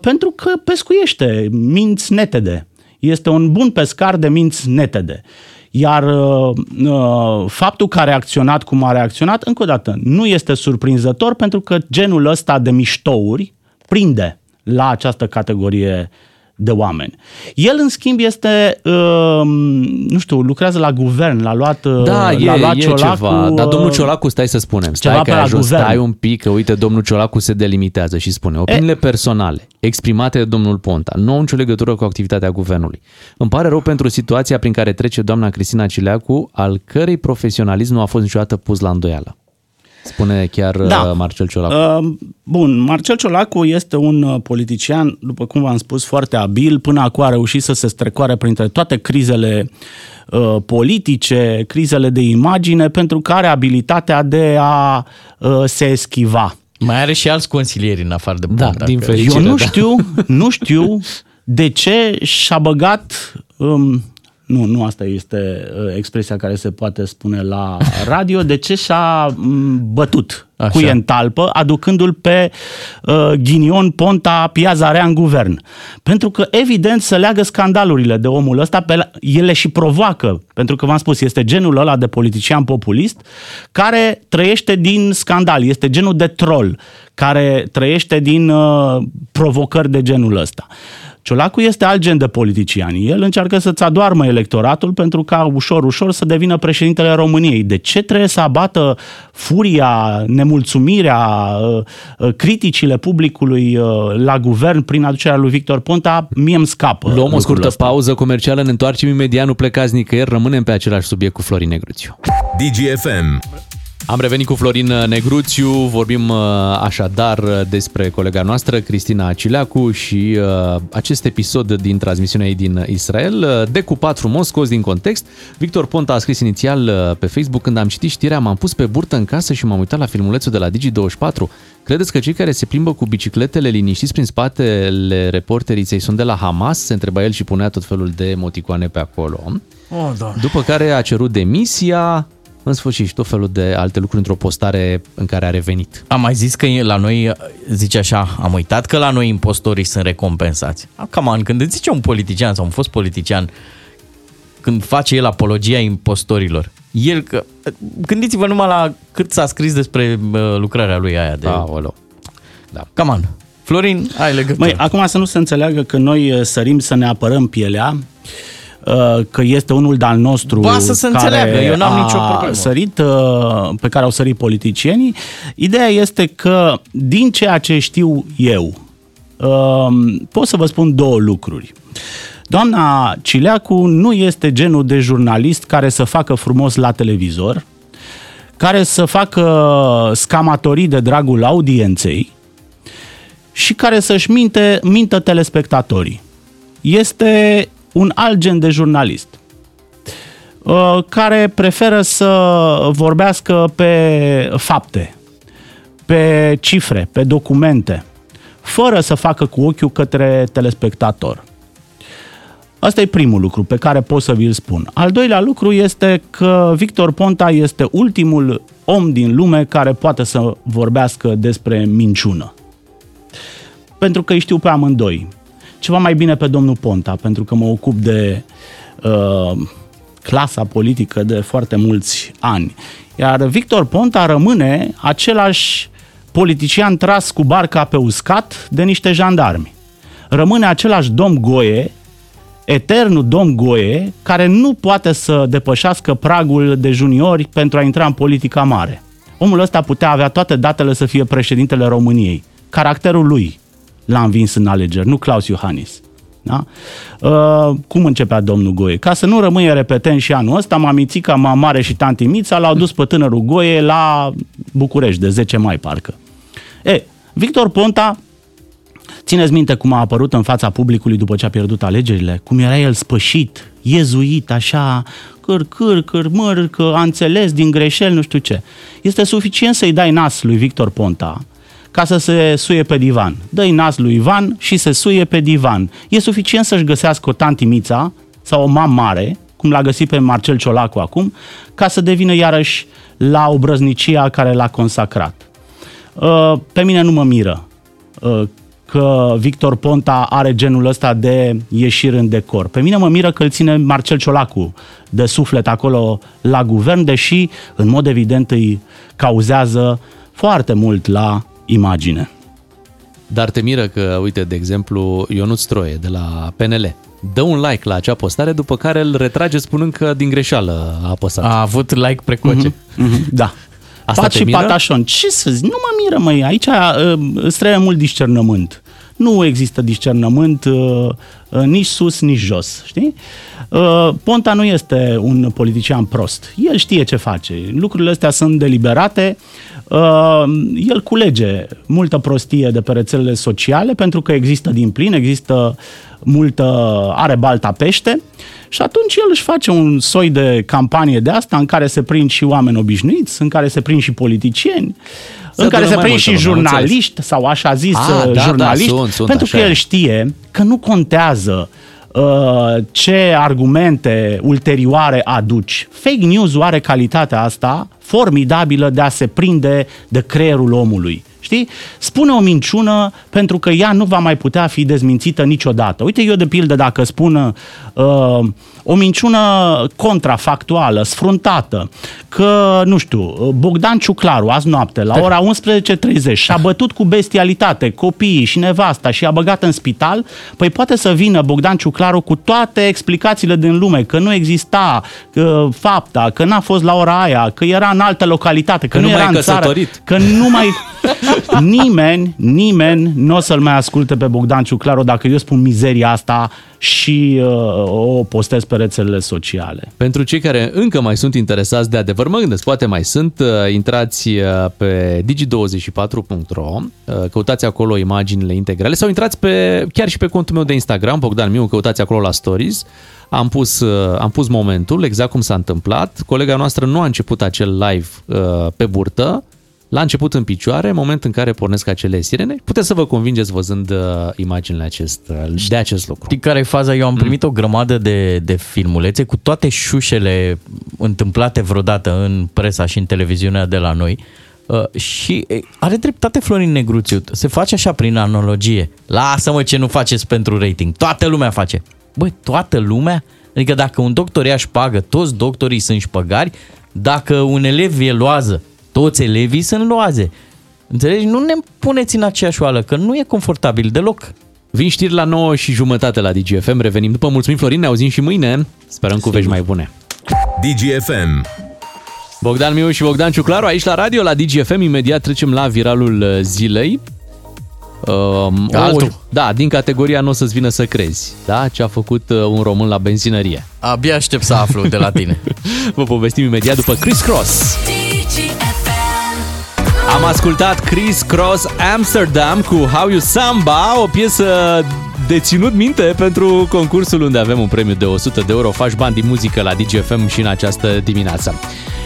pentru că pescuiește minți netede este un bun pescar de minți netede. Iar uh, uh, faptul că a reacționat cum a reacționat, încă o dată, nu este surprinzător pentru că genul ăsta de miștouri prinde la această categorie de oameni. El, în schimb, este, uh, nu știu, lucrează la guvern, l-a luat, uh, da, l-a e, luat e Ciolacu. Ceva. Dar domnul Ciolacu, stai să spunem, stai Ceva că pe la ajuns, guvern. stai un pic, că uite, domnul Ciolacu se delimitează și spune opiniile personale exprimate de domnul Ponta nu au nicio legătură cu activitatea guvernului. Îmi pare rău pentru situația prin care trece doamna Cristina Cileacu, al cărei profesionalism nu a fost niciodată pus la îndoială. Spune chiar Da. uh, Marcel Ciolacu. Uh, bun, Marcel Ciolacu este un uh, politician, după cum v-am spus, foarte abil. Până acum a reușit să se strecoare printre toate crizele uh, politice, crizele de imagine, pentru că are abilitatea de a uh, se eschiva. Mai are și alți consilieri în afară de Da, Ponta. din că- fericire. Eu nu da. știu, nu știu de ce și-a băgat... Um, nu, nu asta este uh, expresia care se poate spune la radio. De ce și-a um, bătut Așa. cu în talpă, aducându-l pe uh, Ghinion Ponta Piaza Rea în guvern? Pentru că, evident, să leagă scandalurile de omul ăsta, pe la, ele și provoacă. Pentru că, v-am spus, este genul ăla de politician populist care trăiește din scandal. Este genul de troll care trăiește din uh, provocări de genul ăsta. Ciolacu este alt gen de politician. El încearcă să-ți adoarmă electoratul pentru ca ușor, ușor să devină președintele României. De ce trebuie să abată furia, nemulțumirea, uh, uh, criticile publicului uh, la guvern prin aducerea lui Victor Ponta? Mie îmi scapă. Luăm o lucrul scurtă ăsta. pauză comercială, ne întoarcem imediat, nu plecați nicăieri, rămânem pe același subiect cu Florin Negruțiu. DGFM. Am revenit cu Florin Negruțiu, vorbim uh, așadar despre colega noastră, Cristina Acileacu și uh, acest episod din transmisiunea ei din Israel, uh, decupat frumos, scos din context. Victor Ponta a scris inițial uh, pe Facebook, când am citit știrea, m-am pus pe burtă în casă și m-am uitat la filmulețul de la Digi24. Credeți că cei care se plimbă cu bicicletele liniștiți prin spatele reporteriței sunt de la Hamas? Se întreba el și punea tot felul de emoticoane pe acolo. Oh, da. După care a cerut demisia, în sfârșit și tot felul de alte lucruri într-o postare în care a revenit. Am mai zis că la noi, zice așa, am uitat că la noi impostorii sunt recompensați. Cam an, când îți zice un politician sau un fost politician, când face el apologia impostorilor, el, că, gândiți-vă numai la cât s-a scris despre uh, lucrarea lui aia de... Aoleu. Da. Cam an. Florin, ai legătură. Măi, acum să nu se înțeleagă că noi uh, sărim să ne apărăm pielea, uh, că este unul de-al nostru Ba, să se care înțeleagă, eu n-am a nicio problemă. sărit, uh, pe care au sărit politicienii. Ideea este că din ceea ce știu eu, pot să vă spun două lucruri. Doamna Cileacu nu este genul de jurnalist care să facă frumos la televizor, care să facă scamatorii de dragul audienței și care să-și minte, mintă telespectatorii. Este un alt gen de jurnalist uh, care preferă să vorbească pe fapte, pe cifre, pe documente, fără să facă cu ochiul către telespectator. Asta e primul lucru pe care pot să vi-l spun. Al doilea lucru este că Victor Ponta este ultimul om din lume care poate să vorbească despre minciună. Pentru că îi știu pe amândoi. Ceva mai bine pe domnul Ponta, pentru că mă ocup de uh, clasa politică de foarte mulți ani. Iar Victor Ponta rămâne același politician tras cu barca pe uscat de niște jandarmi. Rămâne același domn Goie eternul domn Goe, care nu poate să depășească pragul de juniori pentru a intra în politica mare. Omul ăsta putea avea toate datele să fie președintele României. Caracterul lui l-a învins în alegeri, nu Claus Iohannis. Da? Uh, cum începea domnul Goe? Ca să nu rămâie repetent și anul ăsta, mamițica, mamare și tanti Mița l-au dus pe tânărul Goe la București, de 10 mai parcă. E, Victor Ponta Țineți minte cum a apărut în fața publicului după ce a pierdut alegerile? Cum era el spășit, iezuit, așa, câr, câr, câr, măr, că a înțeles din greșeli, nu știu ce. Este suficient să-i dai nas lui Victor Ponta ca să se suie pe divan. Dă-i nas lui Ivan și se suie pe divan. E suficient să-și găsească o tantimița sau o mam mare, cum l-a găsit pe Marcel Ciolacu acum, ca să devină iarăși la obrăznicia care l-a consacrat. Uh, pe mine nu mă miră uh, că Victor Ponta are genul ăsta de ieșiri în decor. Pe mine mă miră că îl ține Marcel Ciolacu de suflet acolo la guvern, deși în mod evident îi cauzează foarte mult la imagine. Dar te miră că, uite, de exemplu, Ionut Stroie de la PNL dă un like la acea postare, după care îl retrage spunând că din greșeală a apăsat. A avut like precoce. Mm-hmm. Mm-hmm. Da. Asta Pat te și miră? patașon. Ce să zic? Nu mă miră, măi. Aici uh, îți trebuie mult discernământ. Nu există discernământ uh, uh, nici sus, nici jos. Știi? Uh, Ponta nu este un politician prost. El știe ce face. Lucrurile astea sunt deliberate. Uh, el culege multă prostie de pe rețelele sociale pentru că există din plin, există multă, are balta pește și atunci el își face un soi de campanie de asta în care se prind și oameni obișnuiți, în care se prind și politicieni, Se în care adună se mai prind și multă lume, am jurnaliști sau așa zis Ah, uh, da, da, jurnaliști, sunt, sunt, pentru că așa el e. știe că nu contează uh, ce argumente ulterioare aduci. Fake news are calitatea asta formidabilă de a se prinde de creierul omului. Știi? Spune o minciună pentru că ea nu va mai putea fi dezmințită niciodată. Uite, eu de pildă dacă spun uh, o minciună contrafactuală, sfruntată, că, nu știu, Bogdan Ciuclaru, azi noapte, la ora 11.30, și-a bătut cu bestialitate copiii și nevasta și i-a băgat în spital, păi poate să vină Bogdan Ciuclaru cu toate explicațiile din lume, că nu exista că, fapta, că n-a fost la ora aia, că era în altă localitate, că, Că nu nu era mai e în țară, căsătorit. că nu mai... nimeni, nimeni nu o să-l mai asculte pe Bogdan Ciuclaru dacă eu spun mizeria asta și uh, o postez pe rețelele sociale. Pentru cei care încă mai sunt interesați de adevăr, mă gândesc, poate mai sunt, uh, intrați uh, pe digi24.ro, uh, căutați acolo imaginile integrale sau intrați pe, chiar și pe contul meu de Instagram, Bogdan Miu, căutați acolo la stories. Am pus, uh, am pus momentul, exact cum s-a întâmplat. Colega noastră nu a început acel live uh, pe burtă, L-a început în picioare, moment în care pornesc acele sirene. Puteți să vă convingeți văzând uh, imaginile acest, uh, de acest lucru. Știi care e faza? Eu am primit o grămadă de, de filmulețe cu toate șușele întâmplate vreodată în presa și în televiziunea de la noi. Uh, și e, are dreptate Florin Negruțiu. Se face așa prin analogie. Lasă-mă ce nu faceți pentru rating. Toată lumea face. Băi, toată lumea? Adică dacă un doctor ia șpagă, toți doctorii sunt șpăgari, dacă un elev e loază, toți elevii sunt loaze. Înțelegi? Nu ne puneți în aceeași oală, că nu e confortabil deloc. Vin știri la 9 și jumătate la DGFM, revenim după. Mulțumim, Florin, ne auzim și mâine. Sperăm cu vești mai bune. DGFM. Bogdan Miu și Bogdan Ciuclaru aici la radio, la DGFM. Imediat trecem la viralul uh, zilei. Um, Altul. O, da, din categoria nu o să-ți vină să crezi. Da? Ce a făcut uh, un român la benzinărie. Abia aștept să aflu de la tine. Vă povestim imediat după Chris Cross. Am ascultat Chris Cross Amsterdam cu How You Samba, o piesă de ținut minte pentru concursul unde avem un premiu de 100 de euro. Faci bani din muzică la DGFM și în această dimineață.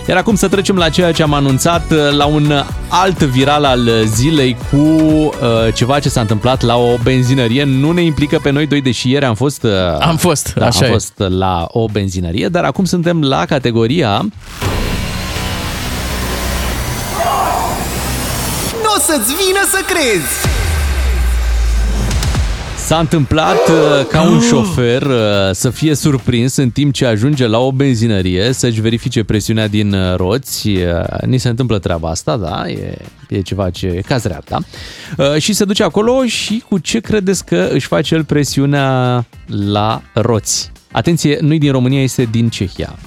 Iar acum să trecem la ceea ce am anunțat la un alt viral al zilei cu uh, ceva ce s-a întâmplat la o benzinărie. Nu ne implică pe noi doi, deși ieri am fost, uh, Am fost, da, așa am e. fost la o benzinărie, dar acum suntem la categoria o să-ți vină să crezi! S-a întâmplat uh, ca un șofer uh, să fie surprins în timp ce ajunge la o benzinărie să-și verifice presiunea din uh, roți. Uh, Ni se întâmplă treaba asta, da, e, e ceva ce e caz real, da? Uh, Și se duce acolo și cu ce credeți că își face el presiunea la roți? Atenție, nu din România, este din Cehia.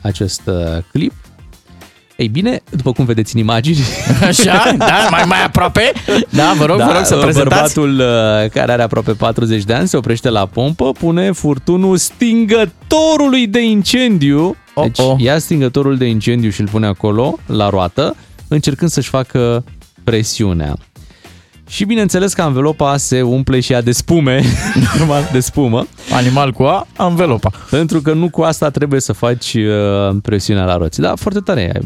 Acest uh, clip. Ei bine, după cum vedeți în imagini... Așa? Da? Mai, mai aproape? Da, vă rog, vă rog să prezentați. Bărbatul uh, care are aproape 40 de ani se oprește la pompă, pune furtunul stingătorului de incendiu. Deci Oh, oh. ia stingătorul de incendiu și îl pune acolo, la roată, încercând să-și facă presiunea. Și bineînțeles că anvelopa se umple și ea de spume, normal, de spumă. Animal cu A, anvelopa. Pentru că nu cu asta trebuie să faci uh, presiunea la roți. Da, foarte tare.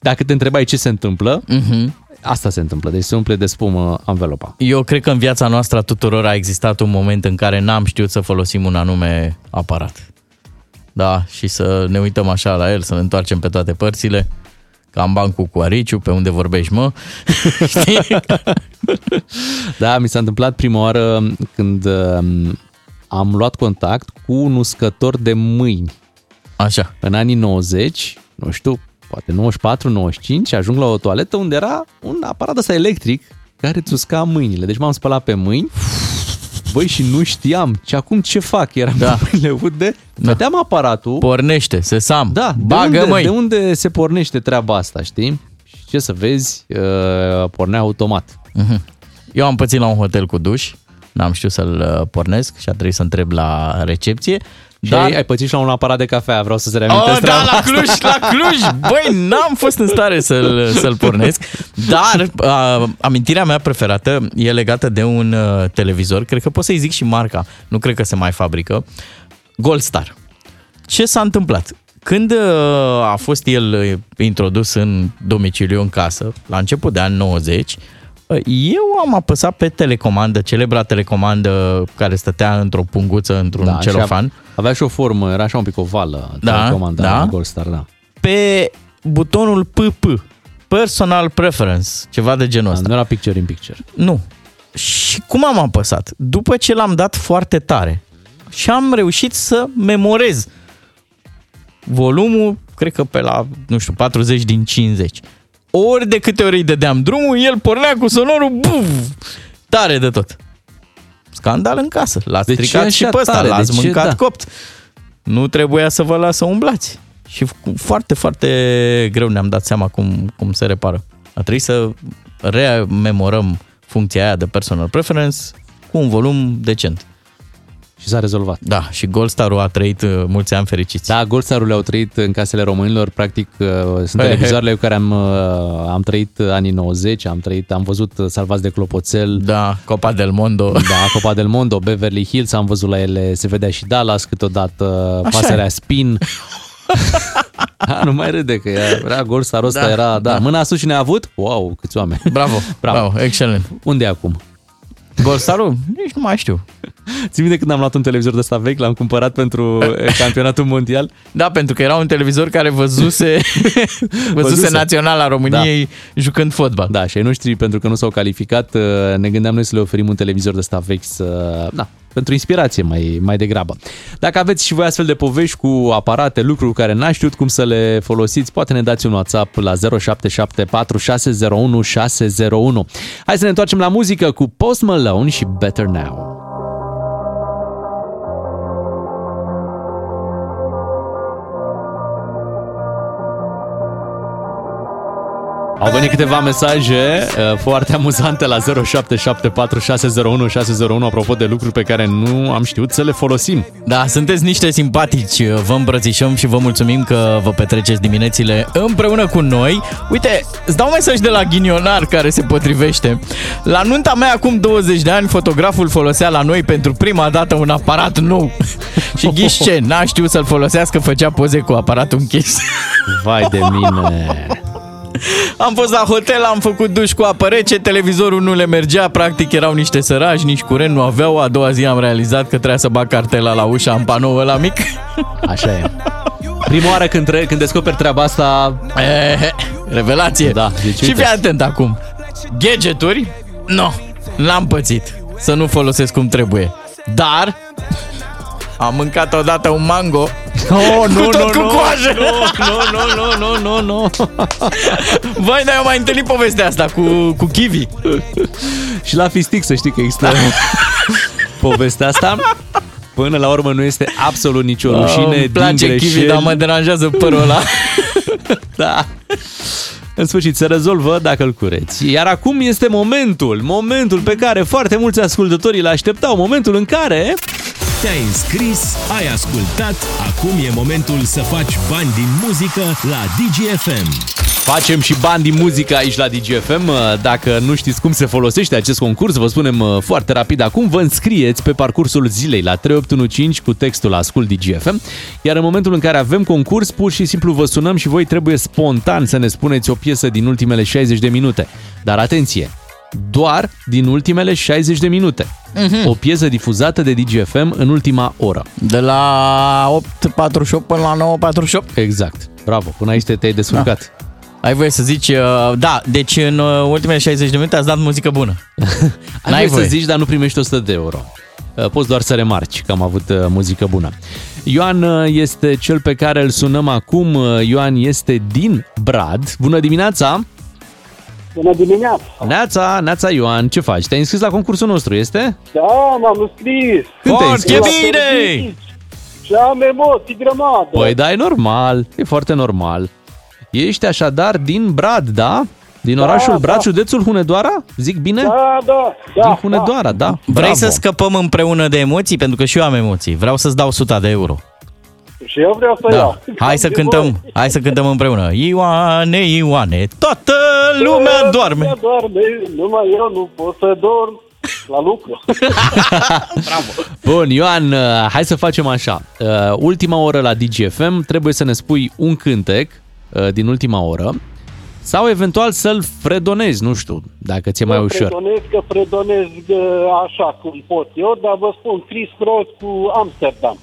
Dacă te întrebai ce se întâmplă, Mhm. asta se întâmplă. Deci se umple de spumă anvelopa. Eu cred că în viața noastră a tuturor a existat un moment în care n-am știut să folosim un anume aparat. Da, și să ne uităm așa la el, să ne întoarcem pe toate părțile, ca în bancul cu Ariciu, pe unde vorbești, mă. Știi? Da, mi s-a întâmplat prima oară când um, am luat contact cu un uscător de mâini. Așa. În anii 90, nu știu, poate 94-95, ajung la o toaletă unde era un aparat ăsta electric care îți usca mâinile. Deci m-am spălat pe mâini, băi, și nu știam. Și acum ce fac? Eram da. cu mâinile ude, vedeam aparatul. Pornește, se sam. Da, de Bagă, unde, măi. de unde se pornește treaba asta, știi? Și ce să vezi, uh, pornea automat. Mhm. Eu am pățit la un hotel cu duș, n-am știut să-l uh, pornesc și a trebuit să întreb la recepție. Și Dar- ai, ai pățit și la un aparat de cafea, vreau să se reamintesc Oh, da, treaba la asta. Cluj, la Cluj! Băi, n-am fost în stare să-l, să-l pornesc, dar uh, amintirea mea preferată e legată de un uh, televizor, cred că pot să-i zic și marca, nu cred că se mai fabrică, Goldstar. Ce s-a întâmplat? Când uh, a fost el uh, introdus în domiciliu, în casă, la început de ani 90, uh, eu am apăsat pe telecomandă, celebra telecomandă care stătea într-o punguță, într-un Da, și celofan. a- Avea și o formă, era așa un pic ovală, Da, telecomanda da. la Goldstar, da. pe butonul PP, Personal Preference, ceva de genul ăsta. Nu era picture in picture. Nu. Și cum am apăsat? După ce l-am dat foarte tare și am reușit să memorez volumul, cred că pe la, nu știu, 40 din 50. Ori de câte ori îi dădeam drumul, el pornea cu sonorul, buf, tare de tot. Scandal în casă. L-ați De ce stricat și așa pe ăsta, tare? De l-ați ce? mâncat Da. copt. Nu trebuia să vă las să umblați. Și cu foarte, foarte greu ne-am dat seama cum, cum se repară. A trebuit să rememorăm funcția aia de personal preference cu un volum decent. Și s-a rezolvat. Da, și Goldstar-ul a trăit uh, mulți ani fericiți. Da, Goldstar-ul le-au trăit în casele românilor, practic uh, sunt He, he. televizoarele cu care am, uh, am trăit anii 90, am trăit, am văzut uh, Salvați de Clopoțel. Da, Copa del Mondo. Da, Copa del Mondo, Beverly Hills, am văzut la ele, se vedea și Dallas câteodată, Așa pasărea e. Spin. da, nu mai râde că era Goldstar-ul ăsta, Da, era, da, da. mâna sus și ne-a avut? Wow, câți oameni. Bravo, Bravo. bravo, excelent. Unde e acum? Goldstar-ul? Nici nu mai știu. Ții minte când am luat un televizor de ăsta vechi, l-am cumpărat pentru eh, campionatul mondial? Da, pentru că era un televizor care văzuse, văzuse, Văzuse. naționala României da. jucând fotbal. Da, și ai noștri, pentru că nu s-au calificat, uh, ne gândeam noi să le oferim un televizor de ăsta vechi, să, da, pentru inspirație mai, mai degrabă. Dacă aveți și voi astfel de povești cu aparate, lucruri cu care n-ați știut cum să le folosiți, poate ne dați un WhatsApp la 0774 601 601. Hai să ne întoarcem la muzică cu Post Malone și Better Now. Au venit câteva mesaje uh, foarte amuzante la 0774 601 601 apropo de lucruri pe care nu am știut să le folosim. Da, sunteți niște simpatici, vă îmbrățișăm și vă mulțumim că vă petreceți diminețile împreună cu noi. Uite, îți dau mesaj de la ghinionar care se potrivește. La nunta mea acum 20 de ani, fotograful folosea la noi pentru prima dată un aparat nou. și ghiși ce, n-a știut să-l folosească, făcea poze cu aparatul închis. Vai de mine! Am fost la hotel, am făcut duș cu apă rece, televizorul nu le mergea, practic erau niște sărași, nici curent nu aveau. A doua zi am realizat că trebuia să bag cartela la ușa în panou ăla mic. Așa e. Prima oară când, tre- când descoperi treaba asta... E, revelație. Da, deci și uite. fii atent acum. Gadgeturi? Nu, n-am pățit să nu folosesc cum trebuie. Dar am mâncat odată un mango Oh, nu, cu tot nu, cu nu, coajă. nu, nu, nu, nu, nu, nu. Vai, dar eu mai întâlnit povestea asta cu, cu kiwi. Și la fistic să știi că există povestea asta. Până la urmă nu este absolut nicio rușine Îmi place din kiwi, greșeli. dar mă deranjează părul ăla. Da. În sfârșit, se rezolvă dacă îl cureți. Iar acum este momentul, momentul pe care foarte mulți ascultători îl așteptau, momentul în care... Te-ai înscris, ai ascultat, acum e momentul să faci bani din muzică la DGFM. Facem și bani din muzică aici la DGFM. Dacă nu știți cum se folosește acest concurs, vă spunem uh, foarte rapid acum. Vă înscrieți pe parcursul zilei la 3815 cu textul Ascult DGFM. Iar în momentul în care avem concurs, pur și simplu vă sunăm și voi trebuie spontan să ne spuneți o piesă din ultimele 60 de minute. Dar atenție! Doar din ultimele 60 de minute. Mhm. O piesă difuzată de DGFM în ultima oră. De la 8.48 până la 9.48? Exact. Bravo, până aici te- te-ai descurcat. Ai voie să zici, uh, da, deci în uh, ultimele 60 de minute ați dat muzică bună. Ai voie să zici, dar nu primești 100 de euro. Uh, Poți doar să remarci că am avut uh, muzică bună. Ioan uh, este cel pe care îl sunăm acum. Uh, Ioan este din Brad. Bună dimineața! Bună dimineața! Neața, Neața Ioan, ce faci? Te-ai înscris la concursul nostru, este? Da, m-am înscris! Când te-ai Foarte înscris? bine! Și am emoții grămadă! Păi da, e normal, e foarte normal. Ești așadar din Brad, da? Din Da, orașul da. Brad, județul Hunedoara? Zic bine? Da, da, da. din Hunedoara, da. Vrei Bravo. să scăpăm împreună de emoții? Pentru că și eu am emoții. Vreau să-ți dau 100 de euro. Și eu vreau să Da. iau. Hai să De cântăm, hai să cântăm împreună. Ioane, Ioane, toată voi. lumea doarme. Lumea doarme, numai eu nu pot să dorm la lucru. Bun, Ioan, uh, hai să facem așa. Uh, Ultima oră la DGFM, trebuie să ne spui un cântec uh, din ultima oră sau eventual să-l fredonezi, nu știu, dacă ți-e mai Eu ușor. Predonez că predonez uh, așa cum pot eu, dar vă spun Chris Cross cu Amsterdam.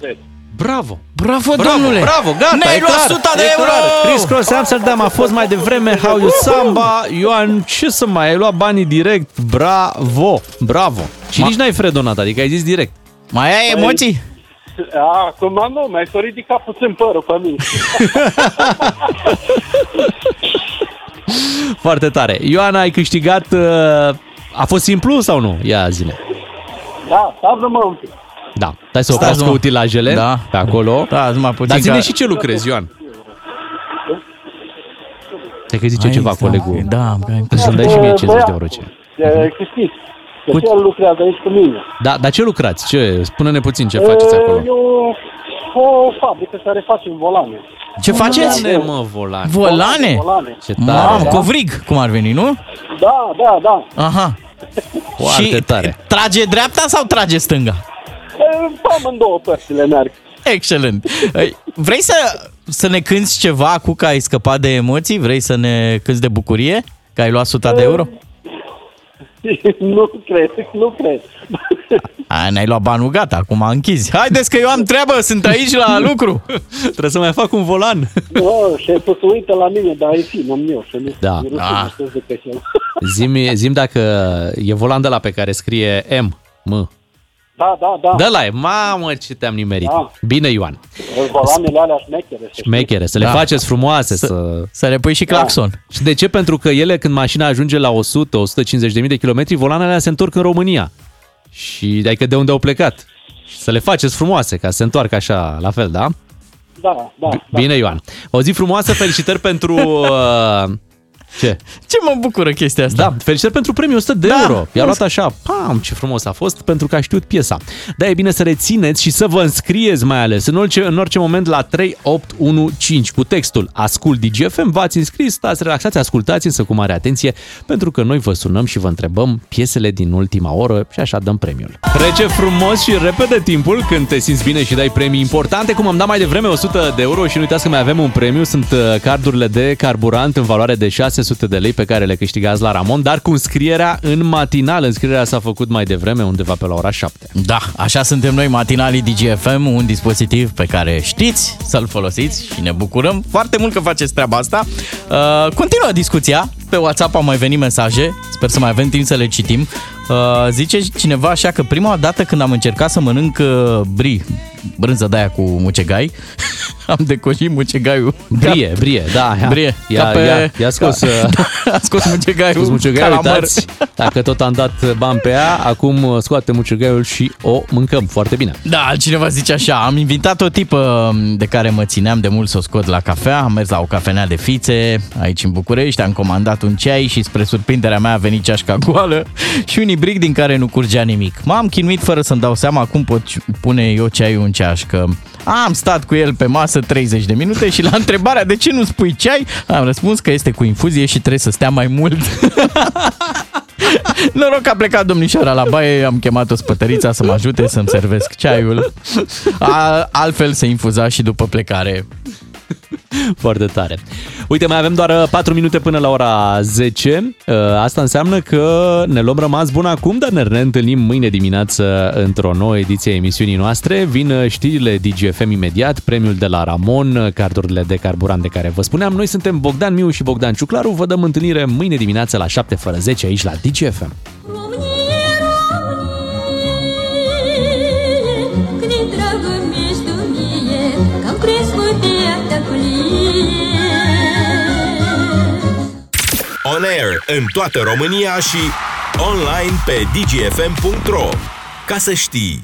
Cred. Bravo! Bravo, Bravo, domnule! bravo, gata, Ne-ai e luat clar, 100 de e euro! clar. Chris Cross Amsterdam a fost mai devreme How You Samba. Ioan, ce să mai, ai luat banii direct. Bravo, bravo. Și Ma- nici n-ai fredonat, adică ai zis direct. Mai ai emoții? Acum nu, mai s-a ridicat puțin părul pe mine. Foarte tare. Ioana, ai câștigat... uh, A fost simplu sau nu? Ia zile. Da, stați-mă un pic. Da, stai să Stai oprească mă. utilajele Da. pe acolo. Da, numai puțin Dar zine ca- și ce lucrezi, Ioan. Cred că zice Ai, ceva exact. colegul. Da, Să-mi dai și mie 50 de euro. Ce? E, Cristi, că și el lucrează aici cu mine. Da, dar ce lucrați? Ce? Spune-ne puțin ce faceți E, acolo. Eu o fabrică care face volane. Ce faceți? Volane, mă, volane. Volane? Volane. Ce tare. Mamă, da. covrig, cum ar veni, nu? Da, da, da. Aha. Foarte și tare. trage dreapta sau trage stânga? E, Pe amândouă părțile merg. Excelent. Ei, Vrei să, să ne cânti ceva cu că ai scăpat de emoții? Vrei să ne cânti de bucurie? Că ai luat 100 de euro? nu cred, nu cred. A, ne-ai luat banul, gata, acum închizi. Haideți că eu am treabă, sunt aici la lucru. Trebuie să mai fac un volan. Nu, șeful se uită la mine, dar e fin, am eu, să nu Da. nu Ah. știu de pe el. Zim, zim dacă e volan de la pe care scrie M. M. Da, da, da. Da, la e. Mamă, ce te-am nimerit. Da. Bine, Ioan. Volanele alea șmechere. să știi. Șmechere, să le Da. faceți frumoase. Să... Să le pui și claxon. Și de ce? Pentru că ele, când mașina ajunge la 100-150 de mii de kilometri, volanele alea se întorc în România. Și adică de unde au plecat. Și să le faceți frumoase, ca să se întoarcă așa, la fel, da? Da, da. Bine, Ioan. O zi frumoasă, felicitări pentru... Uh, ce? Ce mă bucură chestia asta? Da, felicitări pentru premiul 100 de Da. euro. I-a luat așa, pam, ce frumos a fost, pentru că a știut piesa. Da, e bine să rețineți și să vă înscrieți mai ales în orice, în orice moment la 3815 cu textul Ascult DGFM, v-ați înscris, stați relaxați, ascultați însă cu mare atenție, pentru că noi vă sunăm și vă întrebăm piesele din ultima oră și așa dăm premiul. Trece frumos și repede timpul când te simți bine și dai premii importante, cum am dat mai devreme 100 de euro și nu uitați că mai avem un premiu, sunt uh, cardurile de carburant în valoare de 600 de lei pe care le câștigați la Ramon, dar cu înscrierea în matinal. Înscrierea s-a făcut mai devreme, undeva pe la ora 7. Da, așa suntem noi matinalii DGFM, un dispozitiv pe care știți să-l folosiți și ne bucurăm foarte mult că faceți treaba asta. Uh, continuă discuția, pe WhatsApp au mai venit mesaje, sper să mai avem timp să le citim. Uh, zice cineva așa că prima dată când am încercat să mănânc uh, brie, brânză de aia cu mucegai, am decoșit mucegaiul. Brie, brie, da. Ia, Brie, Ia, ca pe... ia, ia scos, ca, uh, a scos mucegaiul, scos mucegaiul, calamar. uitați, dacă tot am dat bani pe ea, acum uh, scoate mucegaiul și o mâncăm foarte bine. Da, cineva zice așa, am invitat o tipă de care mă țineam de mult să o scot la cafea, am mers la o cafenea de fițe aici în București, am comandat un ceai și spre surprinderea mea a venit ceașca goală și un ibric din care nu curgea nimic. M-am chinuit fără să-mi dau seama cum pot pune eu ceaiul în ceașcă. Am stat cu el pe masă 30 de minute și la întrebarea de ce nu spui ceai, am răspuns că este cu infuzie și trebuie să stea mai mult. Noroc că a plecat domnișoara la baie, am chemat o spătărița să mă ajute să-mi servesc ceaiul. A, altfel se infuza și după plecare. Foarte tare. Uite, mai avem doar 4 minute până la ora 10. Uh, Asta înseamnă că ne luăm rămas bun acum, dar ne reîntâlnim mâine dimineață într-o nouă ediție a emisiunii noastre. Vin știrile DGFM imediat, premiul de la Ramon, cardurile de carburant de care vă spuneam. Noi suntem Bogdan Miu și Bogdan Ciuclaru. Vă dăm întâlnire mâine dimineață la 7 fără 10 aici la DGFM. Când-i air în toată România și online pe dgfm.ro. Ca să știi!